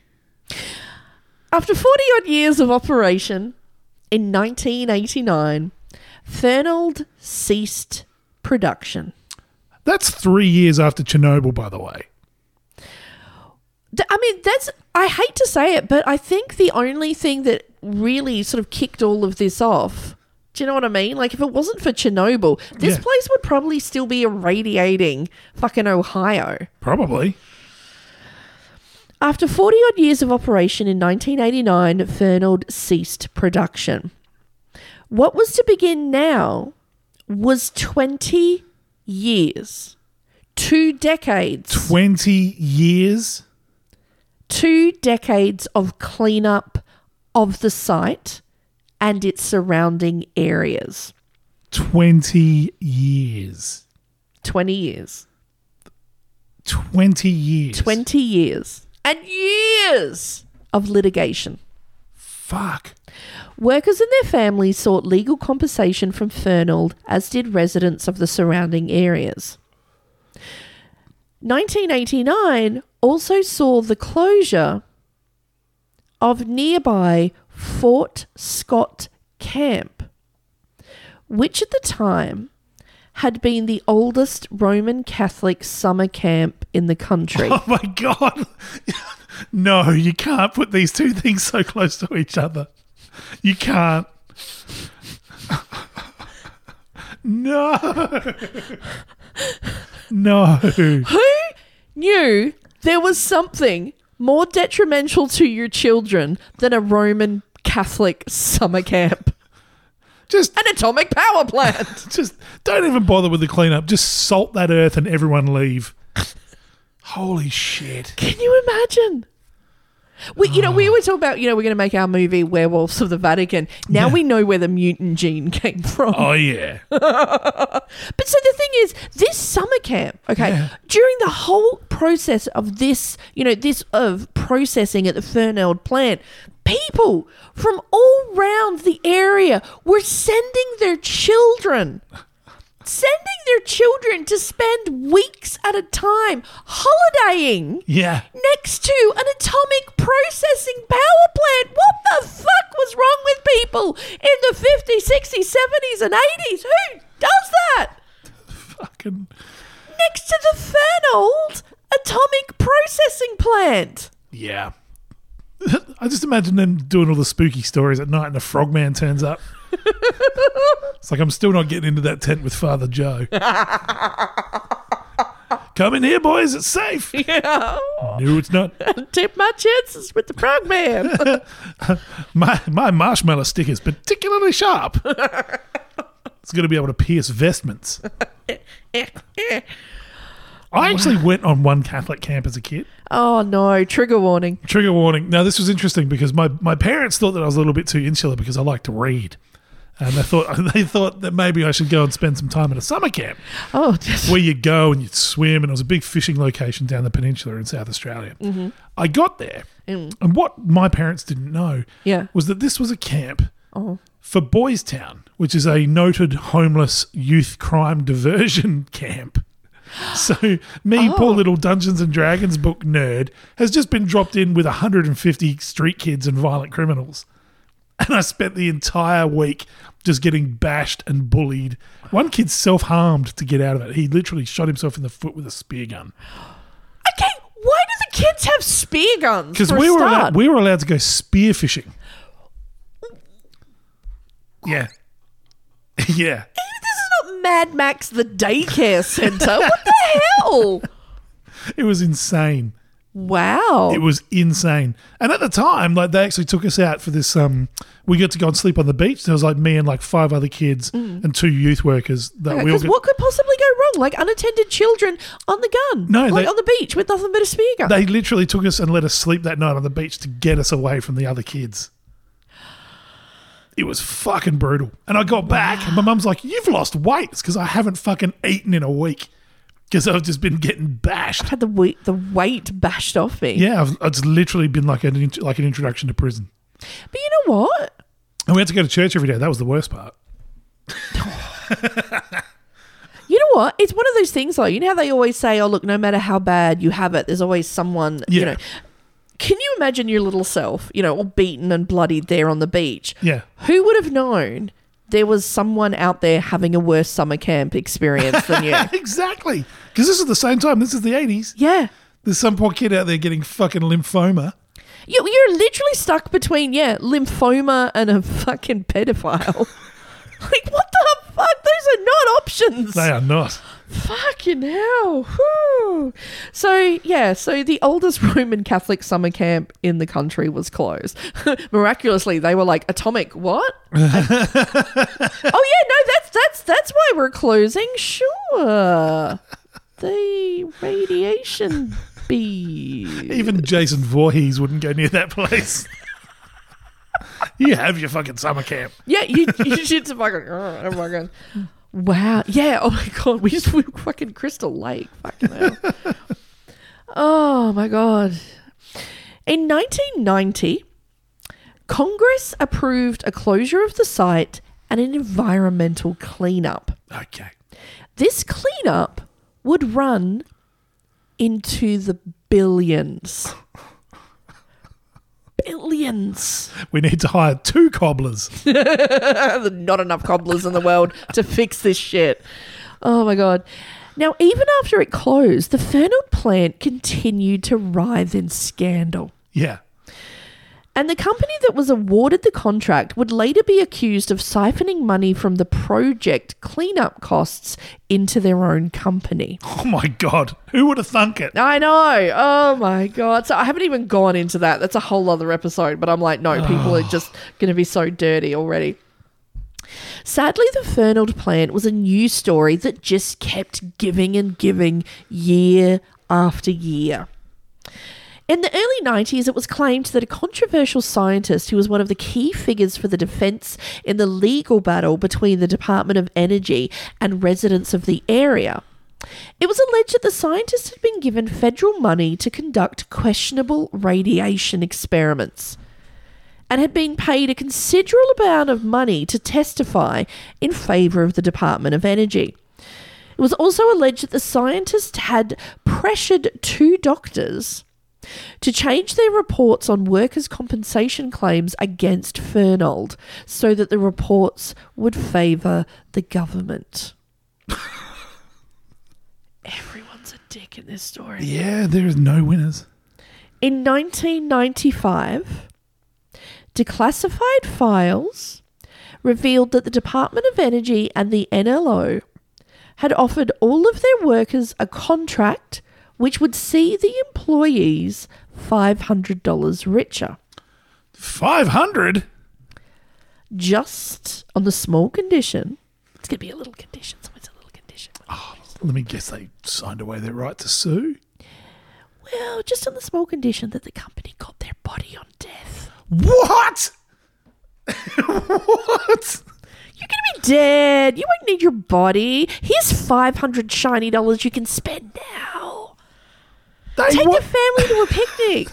[SPEAKER 8] After 40 odd years of operation, in 1989, Fernald ceased production.
[SPEAKER 7] That's three years after Chernobyl, by the way.
[SPEAKER 8] I mean, that's, I hate to say it, but I think the only thing that really sort of kicked all of this off, do you know what I mean? Like, if it wasn't for Chernobyl, this
[SPEAKER 7] Yeah.
[SPEAKER 8] place would probably still be irradiating fucking Ohio.
[SPEAKER 7] Probably.
[SPEAKER 8] After 40 odd years of operation in 1989, Fernald ceased production. What was to begin now was 20 years, two decades,
[SPEAKER 7] 20 years?
[SPEAKER 8] Two decades of cleanup of the site and its surrounding areas.
[SPEAKER 7] 20 years.
[SPEAKER 8] 20 years.
[SPEAKER 7] 20 years.
[SPEAKER 8] 20 years. And years of litigation.
[SPEAKER 7] Fuck.
[SPEAKER 8] Workers and their families sought legal compensation from Fernald, as did residents of the surrounding areas. 1989 also saw the closure of nearby Fort Scott Camp, which at the time had been the oldest Roman Catholic summer camp in the country. (laughs)
[SPEAKER 7] Oh my God. (laughs) no, you can't put these two things so close to each other. You can't. (laughs) no. No.
[SPEAKER 8] Who knew there was something more detrimental to your children than a Roman Catholic summer camp?
[SPEAKER 7] Just
[SPEAKER 8] An atomic power plant. (laughs)
[SPEAKER 7] just don't even bother with the cleanup. Just salt that earth and everyone leave. Holy shit.
[SPEAKER 8] Can you imagine? We, you know, we oh. always talk about, you know, we're going to make our movie Werewolves of the Vatican. Now
[SPEAKER 7] Yeah.
[SPEAKER 8] we know where the mutant gene came from.
[SPEAKER 7] Oh yeah. (laughs)
[SPEAKER 8] But so the thing is, this summer camp, okay,
[SPEAKER 7] Yeah.
[SPEAKER 8] during the whole process of this, you know, this of processing at the Fernald plant, people from all round the area were sending their children. Sending their children to spend weeks at a time holidaying
[SPEAKER 7] Yeah.
[SPEAKER 8] next to an atomic processing power plant. What the fuck was wrong with people in the 50s, 60s, 70s, and 80s? Who does that?
[SPEAKER 7] Fucking
[SPEAKER 8] Next to the Fernald atomic processing plant.
[SPEAKER 7] yeah. (laughs) I just imagine them doing all the spooky stories at night and the frogman turns up. It's like I'm still not getting into that tent with Father Joe. (laughs) Come in here, boys. It's safe.
[SPEAKER 8] Yeah.
[SPEAKER 7] No, it's not.
[SPEAKER 8] Tip my chances with the frogman. (laughs)
[SPEAKER 7] My my marshmallow stick is particularly sharp. it's going to be able to pierce vestments. I actually went on one Catholic camp as a kid.
[SPEAKER 8] oh no, trigger warning.
[SPEAKER 7] Trigger warning. Now this was interesting because my, my parents thought that I was a little bit too insular because I like to read. And they thought (laughs) they thought that maybe I should go and spend some time at a summer camp
[SPEAKER 8] Oh, just,
[SPEAKER 7] where you go and you'd swim and it was a big fishing location down the peninsula in South Australia. Mm-hmm. I got there mm. and what my parents didn't know
[SPEAKER 8] Yeah.
[SPEAKER 7] was that this was a camp oh. for Boys Town, which is a noted homeless youth crime diversion (laughs) camp. So me, oh. poor little Dungeons and Dragons book nerd, has just been dropped in with 150 street kids and violent criminals. And I spent the entire week just getting bashed and bullied. One kid self harmed to get out of it. He literally shot himself in the foot with a spear gun.
[SPEAKER 8] okay, why do the kids have spear guns?
[SPEAKER 7] Because we were allowed, we were allowed to go spear fishing. Yeah. (laughs) yeah.
[SPEAKER 8] This is not Mad Max the daycare center. what the hell? (laughs)
[SPEAKER 7] It was insane.
[SPEAKER 8] Wow.
[SPEAKER 7] It was insane. And at the time, like they actually took us out for this. Um, we got to go and sleep on the beach. There was like me and like five other kids and two youth workers that we all
[SPEAKER 8] Because
[SPEAKER 7] got,
[SPEAKER 8] what could possibly go wrong? Like unattended children on the gun.
[SPEAKER 7] No,
[SPEAKER 8] like
[SPEAKER 7] they-
[SPEAKER 8] on the beach with nothing but a spear gun.
[SPEAKER 7] They literally took us and let us sleep that night on the beach to get us away from the other kids. It was fucking brutal. And I got back, and my mum's like, You've lost weight. It's because I haven't fucking eaten in a week. Because I've just been getting bashed.
[SPEAKER 8] had the weight, the weight bashed off me.
[SPEAKER 7] Yeah, I've, it's literally been like an like an introduction to prison.
[SPEAKER 8] But you know what?
[SPEAKER 7] And we had to go to church every day. That was the worst part. (laughs)
[SPEAKER 8] You know what? It's one of those things, though. You know how they always say, "Oh, look, no matter how bad you have it, there's always someone." You know. Can you imagine your little self, you know, all beaten and bloodied there on the beach?
[SPEAKER 7] Yeah.
[SPEAKER 8] Who would have known there was someone out there having a worse summer camp experience than you? (laughs)
[SPEAKER 7] exactly. Because this is the same time. This is the 80s.
[SPEAKER 8] Yeah.
[SPEAKER 7] There's some poor kid out there getting fucking lymphoma.
[SPEAKER 8] You, you're literally stuck between, yeah, lymphoma and a fucking pedophile. (laughs) like, what the fuck? Those are not options.
[SPEAKER 7] They are not.
[SPEAKER 8] Fucking hell. Whew. So, yeah, so the oldest (laughs) Roman Catholic summer camp in the country was closed. (laughs) Miraculously, they were like, atomic, what? (laughs) oh, yeah, no, that's, that's, that's why we're closing. Sure. The radiation bees.
[SPEAKER 7] Even Jason Voorhees wouldn't go near that place. (laughs) you have your fucking summer camp.
[SPEAKER 8] Yeah, you, you should fucking, oh, oh my god. Wow. Yeah. Oh my god. We just went fucking Crystal Lake. Fucking hell. oh my god. In 1990, Congress approved a closure of the site and an environmental cleanup.
[SPEAKER 7] Okay.
[SPEAKER 8] This cleanup would run into the billions. Billions.
[SPEAKER 7] We need to hire two cobblers. (laughs)
[SPEAKER 8] Not enough cobblers in the world to fix this shit. Oh my god. Now, even after it closed, the Fernald plant continued to writhe in scandal.
[SPEAKER 7] Yeah.
[SPEAKER 8] And the company that was awarded the contract would later be accused of siphoning money from the project cleanup costs into their own company.
[SPEAKER 7] Oh my God. Who would have thunk it?
[SPEAKER 8] I know. Oh my god. So I haven't even gone into that. That's a whole other episode, but I'm like, no, people are just going to be so dirty already. Sadly, the Fernald plant was a news story that just kept giving and giving year after year. In the early 90s, it was claimed that a controversial scientist who was one of the key figures for the defense in the legal battle between the Department of Energy and residents of the area. It was alleged that the scientist had been given federal money to conduct questionable radiation experiments and had been paid a considerable amount of money to testify in favor of the Department of Energy. It was also alleged that the scientist had pressured two doctors to change their reports on workers' compensation claims against Fernald so that the reports would favour the government. (laughs) Everyone's a dick in this story.
[SPEAKER 7] Yeah, there is no winners.
[SPEAKER 8] In 1995, declassified files revealed that the Department of Energy and the NLO had offered all of their workers a contract which would see the employees $500 richer,
[SPEAKER 7] 500?
[SPEAKER 8] just on the small condition. It's going to be a little condition, so it's a little condition.
[SPEAKER 7] Ah, let me guess they signed away their right to sue.
[SPEAKER 8] Well, just on the small condition that the company got their body on death.
[SPEAKER 7] What? (laughs) what?
[SPEAKER 8] You're going to be dead. You won't need your body. Here's 500 shiny dollars you can spend now.
[SPEAKER 7] They
[SPEAKER 8] Take
[SPEAKER 7] wa-
[SPEAKER 8] the family to a picnic.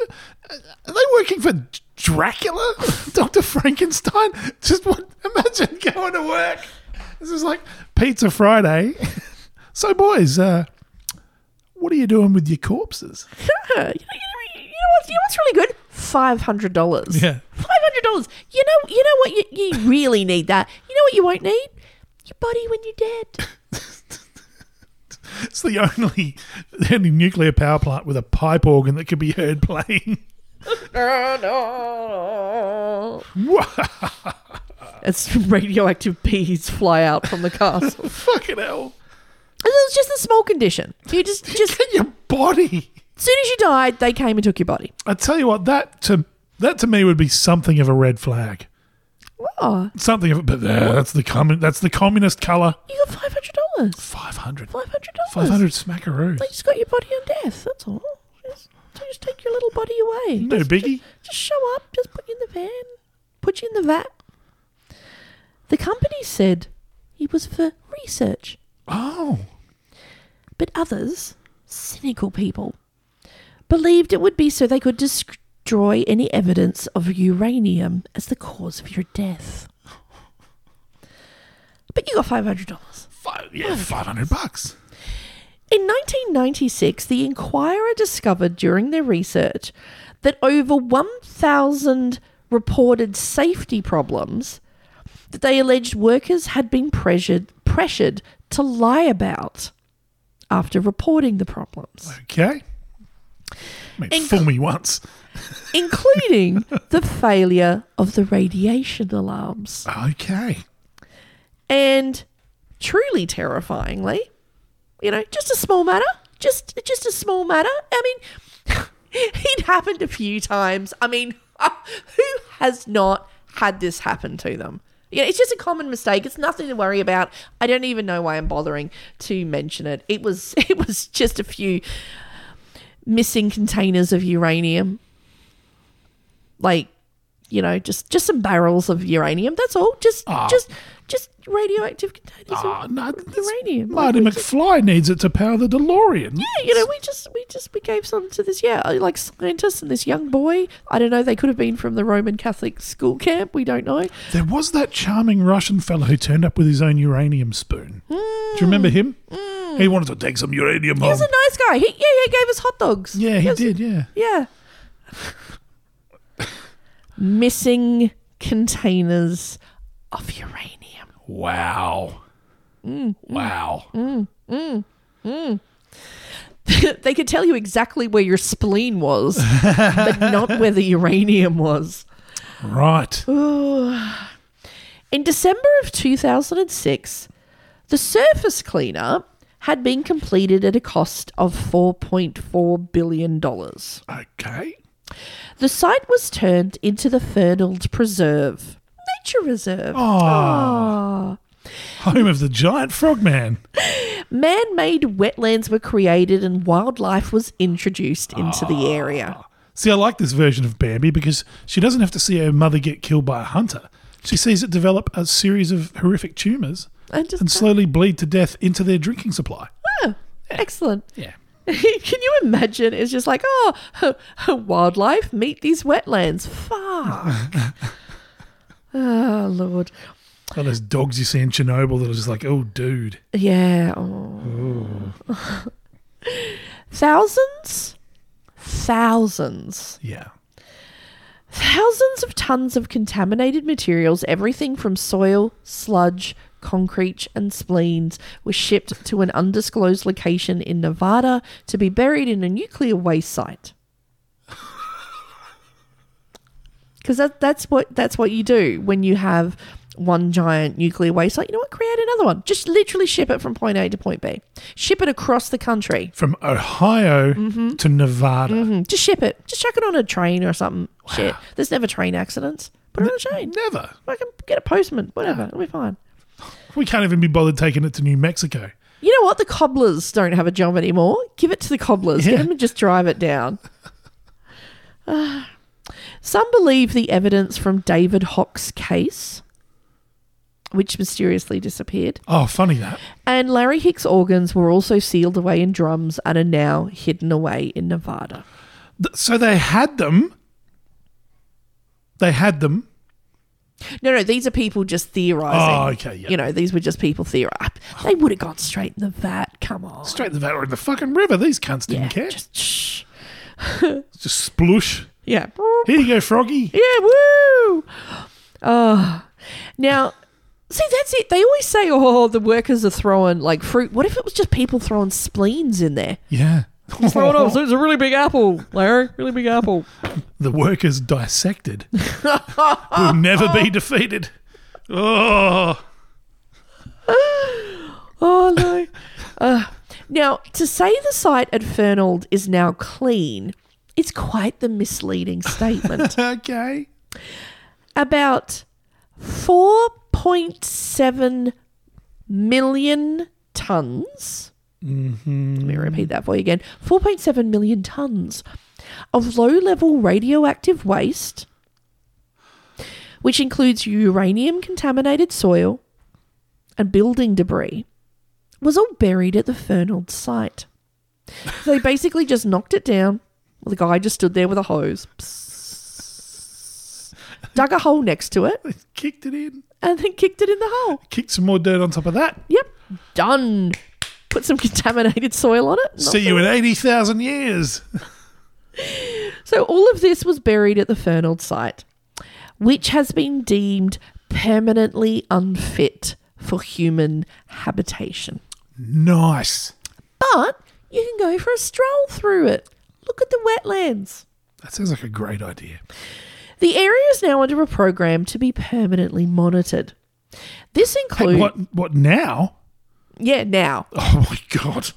[SPEAKER 8] (laughs)
[SPEAKER 7] Are they working for Dracula? (laughs) Dr. Frankenstein? Just what, imagine going to work. This is like Pizza Friday. (laughs) so, boys, uh, what are you doing with your corpses?
[SPEAKER 8] you, know, you, know, you know what? You know what's really good? Five hundred dollars.
[SPEAKER 7] Yeah.
[SPEAKER 8] Five hundred dollars. You know. You know what? You, you really need that. You know what? You won't need your body when you're dead.
[SPEAKER 7] It's the only, (laughs) the only nuclear power plant with a pipe organ that could be heard playing. (laughs)
[SPEAKER 8] As radioactive bees fly out from the castle. (laughs)
[SPEAKER 7] Fucking hell.
[SPEAKER 8] And it was just a small condition. You just, just
[SPEAKER 7] Get your body.
[SPEAKER 8] as soon as you died, they came and took your body.
[SPEAKER 7] I tell you what, that to that to me would be something of a red flag.
[SPEAKER 8] Oh,
[SPEAKER 7] Something of a, but uh, that's the commun, that's the communist color.
[SPEAKER 8] you got five dollars.
[SPEAKER 7] Five hundred.
[SPEAKER 8] Five hundred dollars.
[SPEAKER 7] Five hundred smackaroos.
[SPEAKER 8] They just got your body on death. That's all. Just, just take your little body away.
[SPEAKER 7] No
[SPEAKER 8] Just-
[SPEAKER 7] biggie.
[SPEAKER 8] Just show up, just put you in the van, put you in the vat. The company said it was for research.
[SPEAKER 7] Oh,
[SPEAKER 8] But others, cynical people, believed it would be so they could destroy any evidence of uranium as the cause of your death. But you got $500.
[SPEAKER 7] Five, yeah, 500 bucks.
[SPEAKER 8] In 1996, the Inquirer discovered during their research that over 1,000 reported safety problems that they alleged workers had been pressured, pressured to lie about after reporting the problems,
[SPEAKER 7] Okay. I mean,
[SPEAKER 8] Inc-
[SPEAKER 7] fool me once. (laughs)
[SPEAKER 8] including the failure of the radiation alarms.
[SPEAKER 7] Okay.
[SPEAKER 8] And truly terrifyingly, you know, just a small matter, just just a small matter. I mean, (laughs) it happened a few times. I mean, (laughs) who has not had this happen to them? Yeah, it's just a common mistake. It's nothing to worry about. I don't even know why I'm bothering to mention it. It was (laughs) it was just a few missing containers of uranium. Like, you know, just just some barrels of uranium. That's all. Just ah. just just radioactive containers
[SPEAKER 7] Ah,
[SPEAKER 8] of
[SPEAKER 7] no, that's-
[SPEAKER 8] uranium.
[SPEAKER 7] Marty
[SPEAKER 8] Like, we just-
[SPEAKER 7] McFly needs it to power the DeLorean.
[SPEAKER 8] yeah, you know, we just we just we gave some to this yeah, uh, like scientists and this young boy. I don't know. They could have been from the Roman Catholic school camp. We don't know.
[SPEAKER 7] There was that charming Russian fellow who turned up with his own uranium spoon. Do you hmm. remember him? Hmm. He wanted to take some uranium
[SPEAKER 8] He was a nice guy. He, yeah, he gave us hot dogs.
[SPEAKER 7] Yeah, he
[SPEAKER 8] was-
[SPEAKER 7] did, yeah.
[SPEAKER 8] Yeah. (laughs) Missing containers of uranium.
[SPEAKER 7] Wow.
[SPEAKER 8] Mm, mm
[SPEAKER 7] Wow. Mm, mm. (laughs)
[SPEAKER 8] they could tell you exactly where your spleen was, but not where the uranium was.
[SPEAKER 7] Right. (sighs)
[SPEAKER 8] In December of 2006, the surface cleanup had been completed at a cost of $4.4 billion.
[SPEAKER 7] Okay.
[SPEAKER 8] The site was turned into the Fernald Preserve, nature reserve.
[SPEAKER 7] Oh. Home of the giant frogman.
[SPEAKER 8] Man made wetlands were created and wildlife was introduced into the ah. area.
[SPEAKER 7] See, I like this version of Bambi because she doesn't have to see her mother get killed by a hunter. She sees it develop a series of horrific tumours
[SPEAKER 8] And
[SPEAKER 7] and slowly bleed to death into their drinking supply.
[SPEAKER 8] Oh, excellent.
[SPEAKER 7] Yeah. (laughs)
[SPEAKER 8] Can you imagine? It's just like, oh, wildlife meet these wetlands. Fuck. (laughs) oh, Lord.
[SPEAKER 7] All those dogs you see in Chernobyl that are just like, oh, dude.
[SPEAKER 8] Yeah. Oh. thousands, thousands,
[SPEAKER 7] Yeah.
[SPEAKER 8] thousands of tons of contaminated materials, everything from soil, sludge, concrete, and spleens, were shipped to an undisclosed location in Nevada to be buried in a nuclear waste site. Because that, that's what that's what you do when you have one giant nuclear waste site. You know what? Create another one. Just literally ship it from point A to point B. Ship it across the country.
[SPEAKER 7] From Ohio
[SPEAKER 8] Mm-hmm.
[SPEAKER 7] to Nevada.
[SPEAKER 8] Mm, Just ship it. Just chuck it on a train or something. Shit. There's never train accidents. Put it on a train.
[SPEAKER 7] Never.
[SPEAKER 8] I can get a postman. Whatever. It'll be fine.
[SPEAKER 7] We can't even be bothered taking it to New Mexico.
[SPEAKER 8] You know what? The cobblers don't have a job anymore. Give it to the cobblers.
[SPEAKER 7] Yeah.
[SPEAKER 8] Get them to just drive it down. (laughs) Some believe the evidence from David Bocks' case, which mysteriously disappeared,
[SPEAKER 7] Oh, funny that.
[SPEAKER 8] and Larry Hicks' organs were also sealed away in drums and are now hidden away in Nevada.
[SPEAKER 7] Th- So they had them. They had them.
[SPEAKER 8] No, no, these are people just theorizing.
[SPEAKER 7] Oh, okay, yeah.
[SPEAKER 8] You know, these were just people theorizing. They would have gone straight in the vat. Come on.
[SPEAKER 7] Straight in the vat or in the fucking river. These cunts didn't care.
[SPEAKER 8] just shh.
[SPEAKER 7] Just splush.
[SPEAKER 8] Yeah.
[SPEAKER 7] Here you go, Froggy.
[SPEAKER 8] Yeah, woo! Oh. Now, see, that's it. They always say, oh, the workers are throwing like fruit. What if it was just people throwing spleens in there?
[SPEAKER 7] Yeah.
[SPEAKER 8] No, so it's a really big apple, Larry. Really big apple. (laughs)
[SPEAKER 7] the workers dissected will never be (laughs) defeated. Oh,
[SPEAKER 8] Oh, no. Uh, now, to say the site at Fernald is now clean is quite the misleading statement. (laughs)
[SPEAKER 7] okay.
[SPEAKER 8] About 4.7 million tons. Let me repeat that for you again 4.7 million tons of low level radioactive waste, which includes uranium contaminated soil and building debris, was all buried at the Fernald site. So they basically just knocked it down. Well, the guy just stood there with a hose, Psst. dug a hole next to it, (laughs)
[SPEAKER 7] Kicked it in.
[SPEAKER 8] and then kicked it in the hole.
[SPEAKER 7] Kicked some more dirt on top of that.
[SPEAKER 8] Yep, done. Put some (laughs) contaminated soil on it.
[SPEAKER 7] See you in 80,000 years. (laughs)
[SPEAKER 8] So all of this was buried at the Fernald site, which has been deemed permanently unfit for human habitation.
[SPEAKER 7] Nice.
[SPEAKER 8] But you can go for a stroll through it. Look at the wetlands.
[SPEAKER 7] That sounds like a great idea.
[SPEAKER 8] The area is now under a program to be permanently monitored. This
[SPEAKER 7] Hey,
[SPEAKER 8] includes
[SPEAKER 7] what, what now?
[SPEAKER 8] yeah, now.
[SPEAKER 7] Oh my God.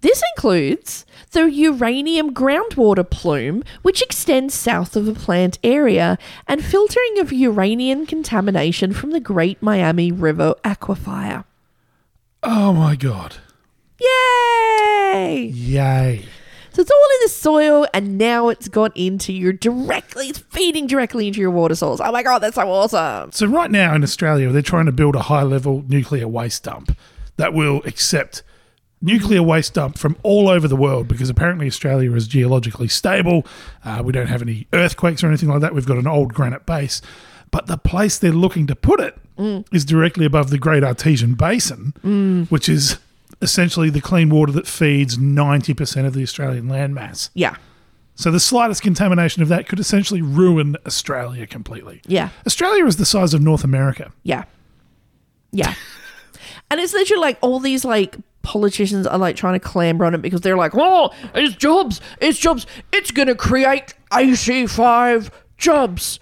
[SPEAKER 8] This includes the uranium groundwater plume, which extends south of the plant area, and filtering of uranium contamination from the Great Miami River aquifer.
[SPEAKER 7] Oh my God.
[SPEAKER 8] Yay!
[SPEAKER 7] Yay.
[SPEAKER 8] So it's all in the soil, and now it's gone into your directly, it's feeding directly into your water source. Oh my god, that's so awesome!
[SPEAKER 7] So, right now in Australia, they're trying to build a high level nuclear waste dump that will accept nuclear waste dump from all over the world because apparently Australia is geologically stable. Uh, we don't have any earthquakes or anything like that. We've got an old granite base. But the place they're looking to put it is directly above the Great Artesian Basin, which is essentially the clean water that feeds 90% of the Australian landmass.
[SPEAKER 8] Yeah,
[SPEAKER 7] So the slightest contamination of that could essentially ruin Australia completely.
[SPEAKER 8] yeah,
[SPEAKER 7] Australia is the size of North America.
[SPEAKER 8] yeah, yeah. (laughs) and it's literally like all these like politicians are like trying to clamber on it because they're like, oh, it's jobs, it's jobs, it's gonna create AC5 jobs.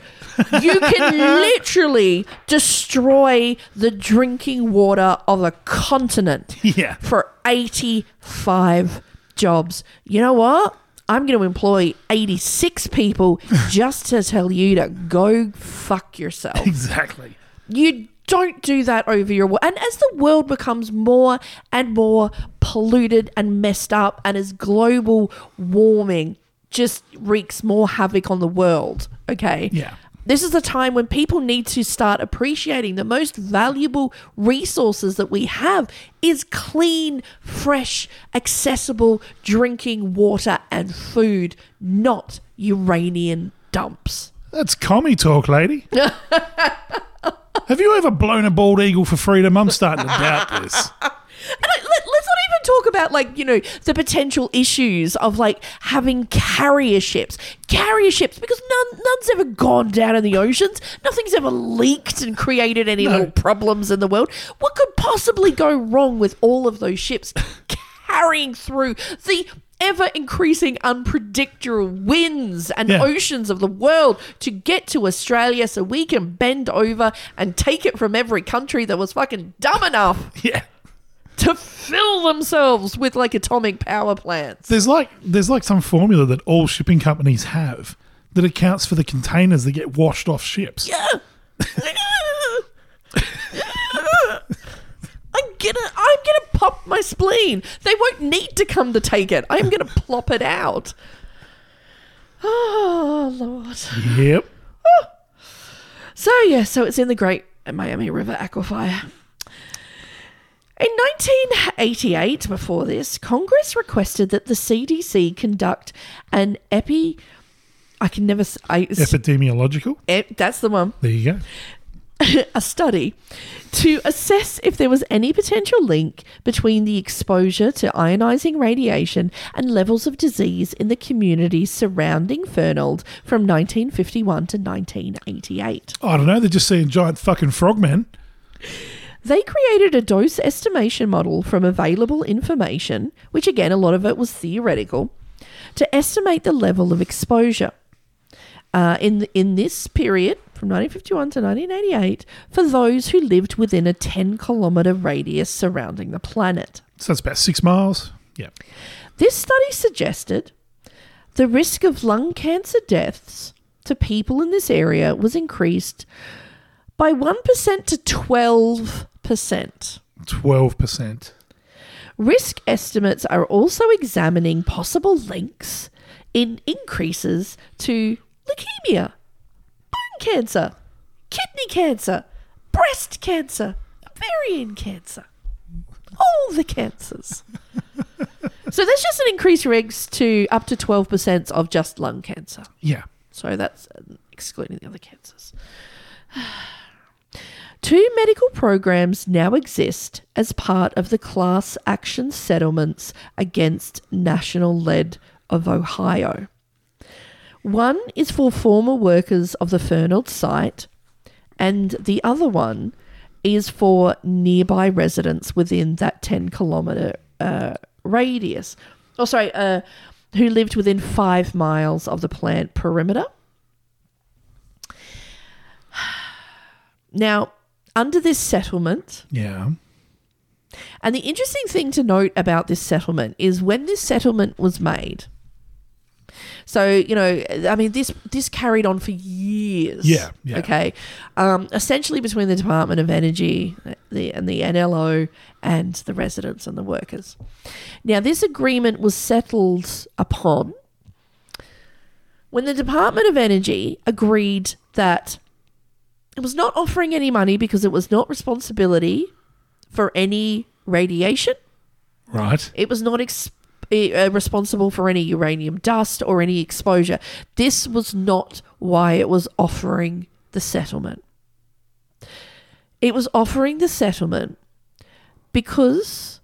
[SPEAKER 8] You can (laughs) literally destroy the drinking water of a continent.
[SPEAKER 7] Yeah.
[SPEAKER 8] for 85 jobs. You know what? I'm going to employ 86 people just to tell you to go fuck yourself.
[SPEAKER 7] Exactly.
[SPEAKER 8] You don't do that over your world. And as the world becomes more and more polluted and messed up, and as global warming just wreaks more havoc on the world, okay?
[SPEAKER 7] Yeah.
[SPEAKER 8] This is a time when people need to start appreciating the most valuable resources that we have is clean, fresh, accessible drinking water and food, not uranium dumps.
[SPEAKER 7] That's commie talk, lady. (laughs) Have you ever blown a bald eagle for freedom? I'm starting to doubt this.
[SPEAKER 8] Talk about like you know the potential issues of like having carrier ships, carrier ships because none none's ever gone down in the oceans. Nothing's ever leaked and created any little problems in the world. What could possibly go wrong with all of those ships (laughs) carrying through the ever increasing unpredictable winds and
[SPEAKER 7] Yeah.
[SPEAKER 8] oceans of the world to get to Australia so we can bend over and take it from every country that was fucking dumb enough (laughs)
[SPEAKER 7] Yeah.
[SPEAKER 8] To fill themselves with like atomic power plants.
[SPEAKER 7] There's like there's like some formula that all shipping companies have that accounts for the containers that get washed off ships. Yeah. (laughs)
[SPEAKER 8] I'm gonna I'm gonna pop my spleen. They won't need to come to take it. I'm gonna plop it out. (sighs) Oh Lord.
[SPEAKER 7] Yep. (sighs)
[SPEAKER 8] So yeah, so it's in the Great Miami River aquifer. In 1988, before this, Congress requested that the CDC conduct an epi. I can never. I,
[SPEAKER 7] Epidemiological.
[SPEAKER 8] ep- that's the one.
[SPEAKER 7] There you go. (laughs)
[SPEAKER 8] a study to assess if there was any potential link between the exposure to ionizing radiation and levels of disease in the communities surrounding Fernald from 1951 to 1988.
[SPEAKER 7] I don't know. They're just seeing giant fucking frogmen.
[SPEAKER 8] They created a dose estimation model from available information, which again, a lot of it was theoretical, to estimate the level of exposure. Uh, in in this period from 1951 to 1988 for those who lived within a 10 kilometer radius surrounding the planet.
[SPEAKER 7] So that's about six miles. Yeah.
[SPEAKER 8] This study suggested the risk of lung cancer deaths to people in this area was increased by 1% to 12%.
[SPEAKER 7] Twelve percent.
[SPEAKER 8] Risk estimates are also examining possible links in increases to leukemia, bone cancer, kidney cancer, breast cancer, ovarian cancer. all the cancers. (laughs) so that's just an increased regs to up to 12% of just lung cancer.
[SPEAKER 7] Yeah.
[SPEAKER 8] So that's uh, excluding the other cancers. (sighs) Two medical programs now exist as part of the class action settlements against National Lead of Ohio. One is for former workers of the Fernald site, and the other one is for nearby residents within that 10 kilometer uh, radius. Oh, sorry, uh, who lived within five miles of the plant perimeter. (sighs) Now, under this settlement,
[SPEAKER 7] Yeah.
[SPEAKER 8] and the interesting thing to note about this settlement is when this settlement was made. So you know, I mean, this this carried on for years.
[SPEAKER 7] Yeah, yeah.
[SPEAKER 8] Okay, um, essentially between the Department of Energy, the and the NLO, and the residents and the workers. Now, this agreement was settled upon when the Department of Energy agreed that it was not offering any money because it was not responsibility for any radiation.
[SPEAKER 7] Right.
[SPEAKER 8] It was not ex- uh, responsible for any uranium dust or any exposure. This was not why it was offering the settlement. It was offering the settlement because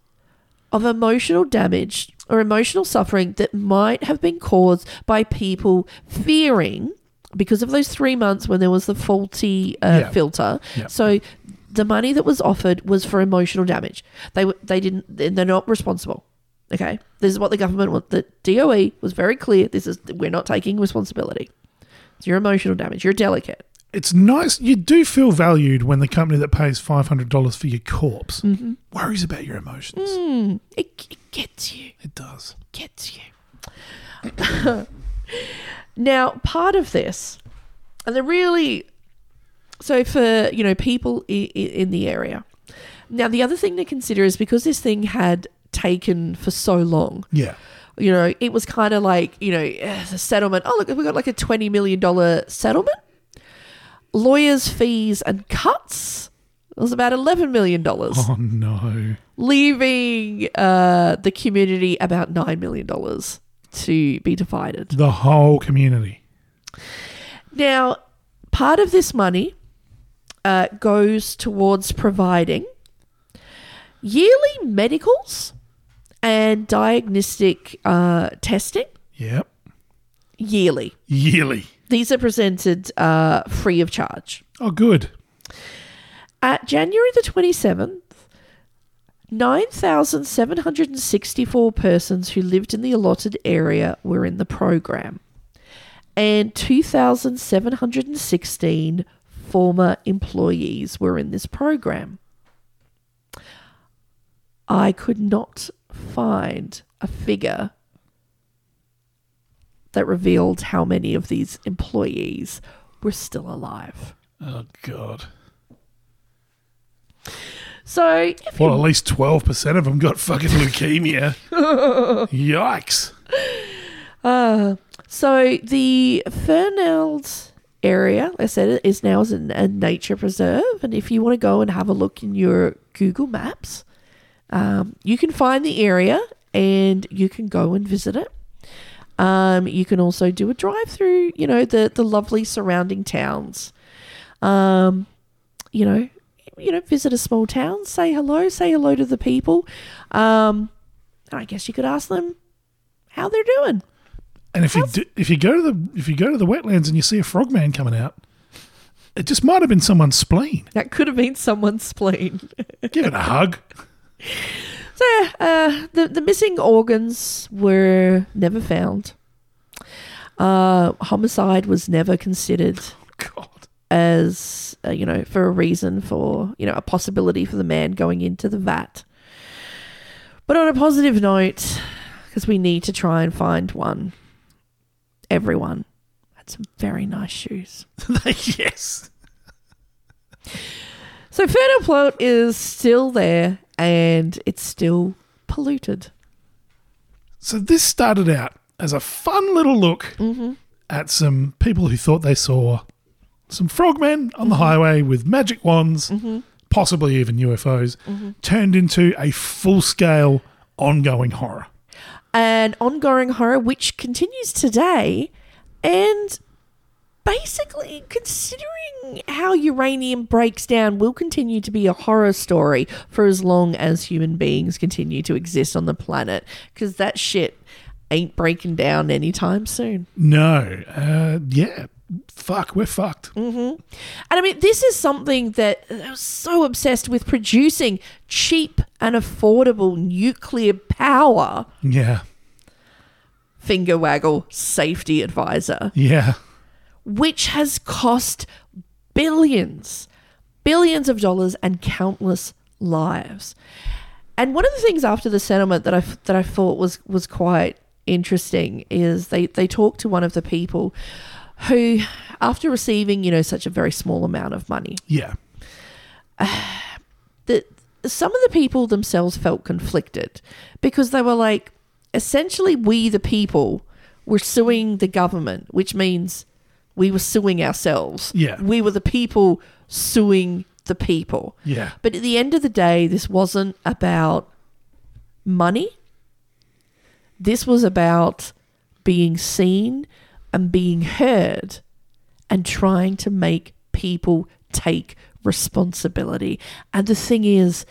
[SPEAKER 8] of emotional damage or emotional suffering that might have been caused by people fearing because of those three months when there was the faulty uh,
[SPEAKER 7] Yeah.
[SPEAKER 8] filter.
[SPEAKER 7] Yeah.
[SPEAKER 8] So the money that was offered was for emotional damage. They they didn't. They're not responsible. Okay, this is what the government want. The DOE was very clear. This is we're not taking responsibility. It's your emotional damage. You're delicate.
[SPEAKER 7] It's nice. You do feel valued when the company that pays $500 for your corpse
[SPEAKER 8] Mm-hmm.
[SPEAKER 7] worries about your emotions.
[SPEAKER 8] Mm. It, it gets you.
[SPEAKER 7] It does.
[SPEAKER 8] gets you. (coughs) (laughs) now, part of this, and they're really so for you know people in, in the area. Now, the other thing to consider is because this thing had taken for so long.
[SPEAKER 7] Yeah.
[SPEAKER 8] You know, it was kind of like you know eh, the settlement. Oh, look, we got like a twenty million dollar settlement. Lawyers' fees and cuts. It was about eleven million dollars
[SPEAKER 7] Oh, no.
[SPEAKER 8] leaving uh, the community about $9 million to be divided.
[SPEAKER 7] The whole community.
[SPEAKER 8] Now, part of this money uh, goes towards providing yearly medicals and diagnostic uh, testing
[SPEAKER 7] Yep.
[SPEAKER 8] yearly.
[SPEAKER 7] Yearly.
[SPEAKER 8] These are presented uh, free of charge.
[SPEAKER 7] Oh, good.
[SPEAKER 8] At January the 27th, 9,764 persons who lived in the allotted area were in the program, and 2,716 former employees were in this program. I could not find a figure that revealed how many of these employees were still alive.
[SPEAKER 7] Oh, God.
[SPEAKER 8] So, if
[SPEAKER 7] Well,
[SPEAKER 8] you
[SPEAKER 7] at least 12% of them got fucking leukemia. (laughs) Yikes.
[SPEAKER 8] Uh, so the Fernald area, I said, is now as a, a nature preserve, and if you want to go and have a look in your Google Maps, um, you can find the area and you can go and visit it. Um, you can also do a drive through, you know, the the lovely surrounding towns. Um, you know, you know, visit a small town, say hello, say hello to the people. Um, and I guess you could ask them how they're doing.
[SPEAKER 7] And if you do, if you go to the if you go to the wetlands and you see a frogman coming out, it just might have been someone's spleen.
[SPEAKER 8] That could have been someone's spleen. (laughs)
[SPEAKER 7] Give it a hug.
[SPEAKER 8] So yeah, uh, the the missing organs were never found. Uh, homicide was never considered
[SPEAKER 7] God.
[SPEAKER 8] As uh, you know for a reason for you know a possibility for the man going into the vat. But on a positive note, because we need to try and find one. Everyone had some very nice shoes. (laughs)
[SPEAKER 7] yes.
[SPEAKER 8] So Fernald Plot is still there and it's still polluted.
[SPEAKER 7] So this started out as a fun little look at some people who thought they saw some frogmen on the mm-hmm. highway with magic wands mm-hmm. possibly even UFOs, mm-hmm. turned into a full scale ongoing horror.
[SPEAKER 8] an ongoing horror which continues today and basically considering how uranium breaks down will continue to be a horror story for as long as human beings continue to exist on the planet because that shit ain't breaking down anytime soon.
[SPEAKER 7] No, uh, yeah, fuck, we're fucked. Mm-hmm.
[SPEAKER 8] and I mean, this is something that I was so obsessed with producing cheap and affordable nuclear power.
[SPEAKER 7] Yeah,
[SPEAKER 8] Finger waggle safety advisor.
[SPEAKER 7] yeah,
[SPEAKER 8] which has cost billions, billions of dollars and countless lives. And one of the things after the settlement that I that I thought was was quite interesting is they they talked to one of the people who, after receiving you know such a very small amount of money,
[SPEAKER 7] yeah, (sighs)
[SPEAKER 8] that some of the people themselves felt conflicted because they were like, essentially, we the people were suing the government, which means we were suing ourselves.
[SPEAKER 7] Yeah.
[SPEAKER 8] We were the people suing the people.
[SPEAKER 7] yeah,
[SPEAKER 8] But at the end of the day, this wasn't about money. This was about being seen and being heard and trying to make people take responsibility. And the thing is,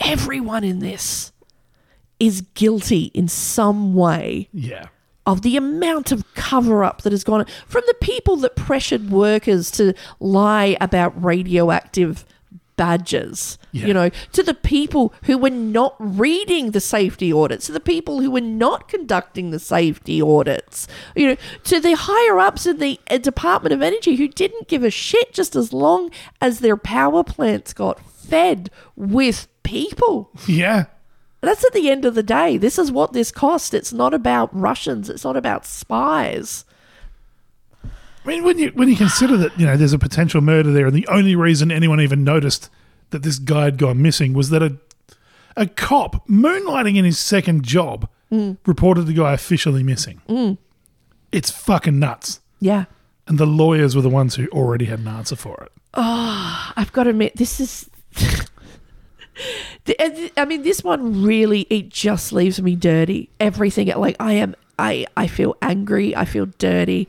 [SPEAKER 8] everyone in this is guilty in some way
[SPEAKER 7] yeah,
[SPEAKER 8] of the amount of cover up that has gone from the people that pressured workers to lie about radioactive badges,
[SPEAKER 7] Yeah.
[SPEAKER 8] you know, to the people who were not reading the safety audits, to the people who were not conducting the safety audits, you know, to the higher ups in the uh, Department of Energy who didn't give a shit just as long as their power plants got fed with people.
[SPEAKER 7] yeah.
[SPEAKER 8] That's at the end of the day. This is what this cost. It's not about Russians. It's not about spies.
[SPEAKER 7] I mean, when you when you consider that you know there's a potential murder there, and the only reason anyone even noticed that this guy had gone missing was that a a cop moonlighting in his second job mm. reported the guy officially missing. Mm. It's fucking nuts.
[SPEAKER 8] Yeah.
[SPEAKER 7] And the lawyers were the ones who already had an answer for it.
[SPEAKER 8] Oh, I've got to admit, this is. (laughs) I mean, this one really, it just leaves me dirty. Everything, like, I am, I, I feel angry. I feel dirty.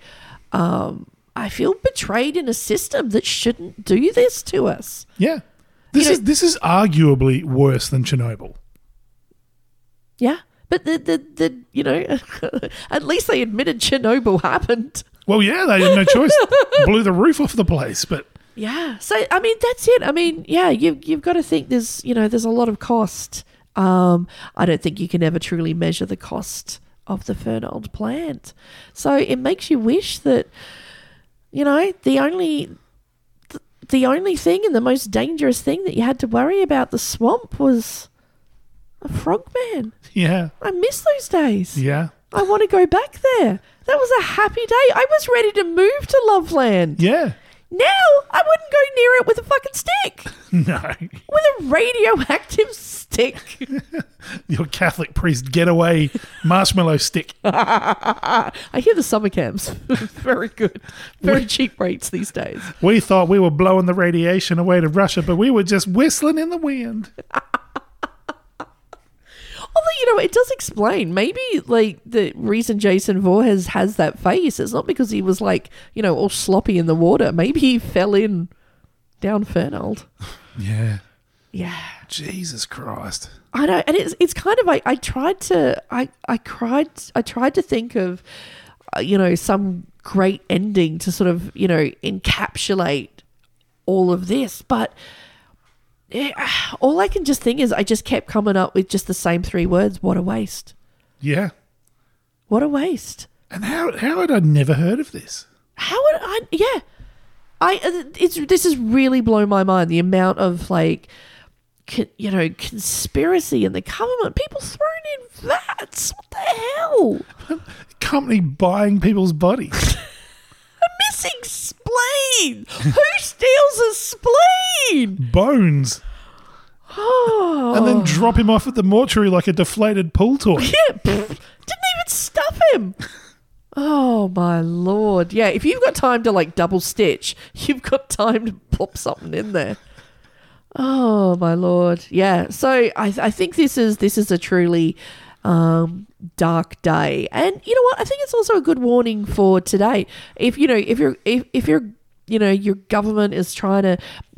[SPEAKER 8] Um, I feel betrayed in a system that shouldn't do this to us.
[SPEAKER 7] Yeah, this
[SPEAKER 8] You know-
[SPEAKER 7] is this is arguably worse than Chernobyl.
[SPEAKER 8] Yeah. But the, the, the you know, (laughs) at least they admitted Chernobyl happened.
[SPEAKER 7] Well, yeah, they had no choice. (laughs) Blew the roof off the place, but
[SPEAKER 8] Yeah. So I mean that's it. I mean, yeah, you've you've got to think there's you know, there's a lot of cost. Um, I don't think you can ever truly measure the cost of the Fernald plant. So it makes you wish that you know, the only th- the only thing and the most dangerous thing that you had to worry about the swamp was a frogman.
[SPEAKER 7] yeah,
[SPEAKER 8] I miss those days.
[SPEAKER 7] yeah,
[SPEAKER 8] I want to go back there. That was a happy day. I was ready to move to Loveland.
[SPEAKER 7] yeah.
[SPEAKER 8] Now I wouldn't go near it with a fucking stick. (laughs)
[SPEAKER 7] No,
[SPEAKER 8] With a radioactive stick. (laughs)
[SPEAKER 7] your Catholic priest getaway marshmallow stick. (laughs)
[SPEAKER 8] I hear the summer camps. Very good. Very cheap rates these days.
[SPEAKER 7] We thought we were blowing the radiation away to Russia, but we were just whistling in the wind.
[SPEAKER 8] Although, you know, it does explain. Maybe, like, the reason Jason Voorhees has that face is not because he was, like, you know, all sloppy in the water. Maybe he fell in down Fernald. (laughs)
[SPEAKER 7] Yeah,
[SPEAKER 8] Yeah.
[SPEAKER 7] Jesus Christ.
[SPEAKER 8] I know, and it's it's kind of like I tried to I I cried I tried to think of uh, you know some great ending to sort of you know encapsulate all of this, but eh, (sighs) all I can just think is I just kept coming up with just the same three words: "What a waste!
[SPEAKER 7] Yeah.
[SPEAKER 8] What a waste!"
[SPEAKER 7] And how how had I never heard of this?
[SPEAKER 8] How would I? Yeah, I. uh, It's this has really blown my mind. The amount of like, con, you know, conspiracy in the government. People thrown in vats. What the hell? (laughs)
[SPEAKER 7] Company buying people's bodies. (laughs)
[SPEAKER 8] Missing spleen. Who steals a spleen?
[SPEAKER 7] Bones.
[SPEAKER 8] Oh,
[SPEAKER 7] And then drop him off at the mortuary like a deflated pool toy. (laughs)
[SPEAKER 8] yeah, pff, didn't even stuff him. Oh my lord! Yeah, if you've got time to like double stitch, you've got time to pop something in there. Oh my lord, yeah. So I, I think this is this is a truly um, dark day, and you know what? I think it's also a good warning for today. If you know, if you're if, if you're you know your government is trying to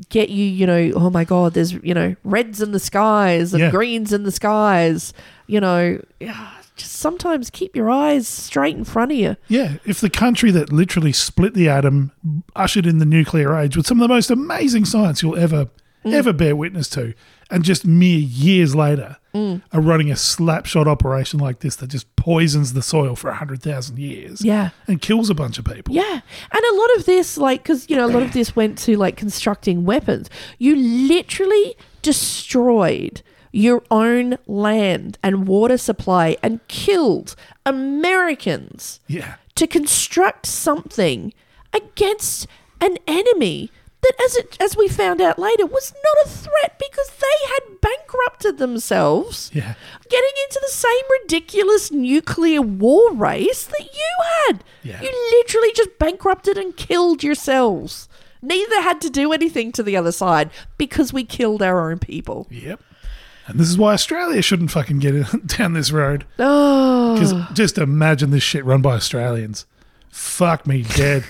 [SPEAKER 8] get you, you know, oh my god, there's you know reds in the skies and
[SPEAKER 7] Yeah.
[SPEAKER 8] greens in the skies. You know, yeah, just sometimes keep your eyes straight in front of you.
[SPEAKER 7] Yeah, if the country that literally split the atom ushered in the nuclear age with some of the most amazing science you'll ever
[SPEAKER 8] Mm.
[SPEAKER 7] ever bear witness to, and just mere years later
[SPEAKER 8] Mm.
[SPEAKER 7] are running a slapshot operation like this that just poisons the soil for hundred thousand years,
[SPEAKER 8] Yeah.
[SPEAKER 7] and kills a bunch of people.
[SPEAKER 8] Yeah. And a lot of this, like, because, you know, a lot of this went to, like, constructing weapons. You literally destroyed your own land and water supply and killed Americans
[SPEAKER 7] yeah,
[SPEAKER 8] to construct something against an enemy that, as it as we found out later, was not a threat because they had bankrupted themselves
[SPEAKER 7] yeah.
[SPEAKER 8] getting into the same ridiculous nuclear war race that you had.
[SPEAKER 7] Yeah.
[SPEAKER 8] You literally just bankrupted and killed yourselves. Neither had to do anything to the other side because we killed our own people.
[SPEAKER 7] Yep. And this is why Australia shouldn't fucking get (laughs) down this road.
[SPEAKER 8] Oh,
[SPEAKER 7] Because just imagine this shit run by Australians. Fuck me dead.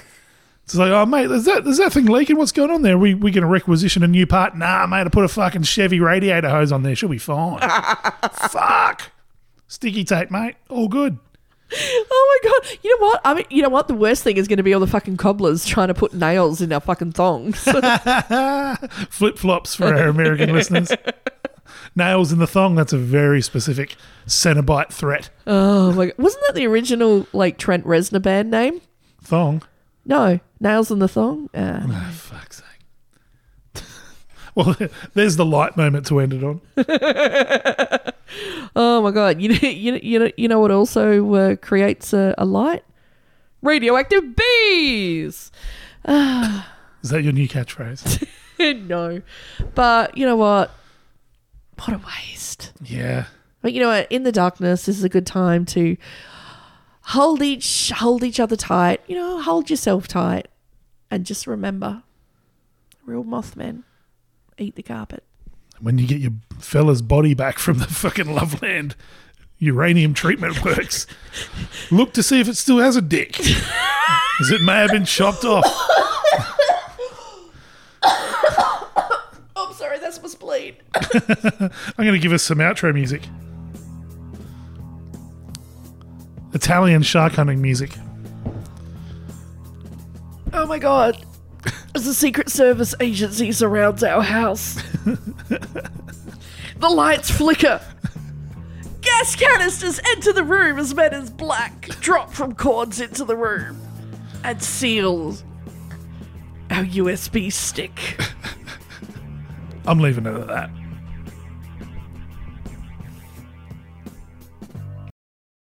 [SPEAKER 7] It's like, oh mate, is that is that thing leaking? What's going on there? We we gonna requisition a new part? Nah, mate, I put a fucking Chevy radiator hose on there. She'll be fine. (laughs) Fuck. Sticky tape, mate. All good.
[SPEAKER 8] oh my god! You know what? I mean, you know what? The worst thing is going to be all the fucking cobblers trying to put nails in our fucking thongs. (laughs)
[SPEAKER 7] Flip flops for our American listeners. (laughs) Nails in the thong. That's a very specific Cenobite threat.
[SPEAKER 8] oh my god! Wasn't that the original like Trent Reznor band name?
[SPEAKER 7] Thong.
[SPEAKER 8] No, nails in the thong. Uh, (laughs)
[SPEAKER 7] Oh, fuck's sake. (laughs) well, there's the light moment to end it on. (laughs)
[SPEAKER 8] oh my god! You know, you know, you know, you know what also uh, creates a, a light? Radioactive bees. (sighs)
[SPEAKER 7] Is that your new catchphrase?
[SPEAKER 8] no, but you know what? What a waste.
[SPEAKER 7] yeah.
[SPEAKER 8] But you know what? In the darkness, this is a good time to hold each hold each other tight. You know, hold yourself tight, and just remember, real Mothmen eat the carpet.
[SPEAKER 7] When you get your fella's body back from the fucking Loveland uranium treatment works, look to see if it still has a dick. As it may have been chopped off. (coughs)
[SPEAKER 8] I'm sorry, that's my spleen. (laughs)
[SPEAKER 7] I'm going to give us some outro music. Italian shark hunting music.
[SPEAKER 8] Oh my god. As the Secret Service agency surrounds our house, (laughs) the lights flicker. Gas canisters enter the room as men in black drop from cords into the room and seal our USB stick. (laughs)
[SPEAKER 7] I'm leaving it at that.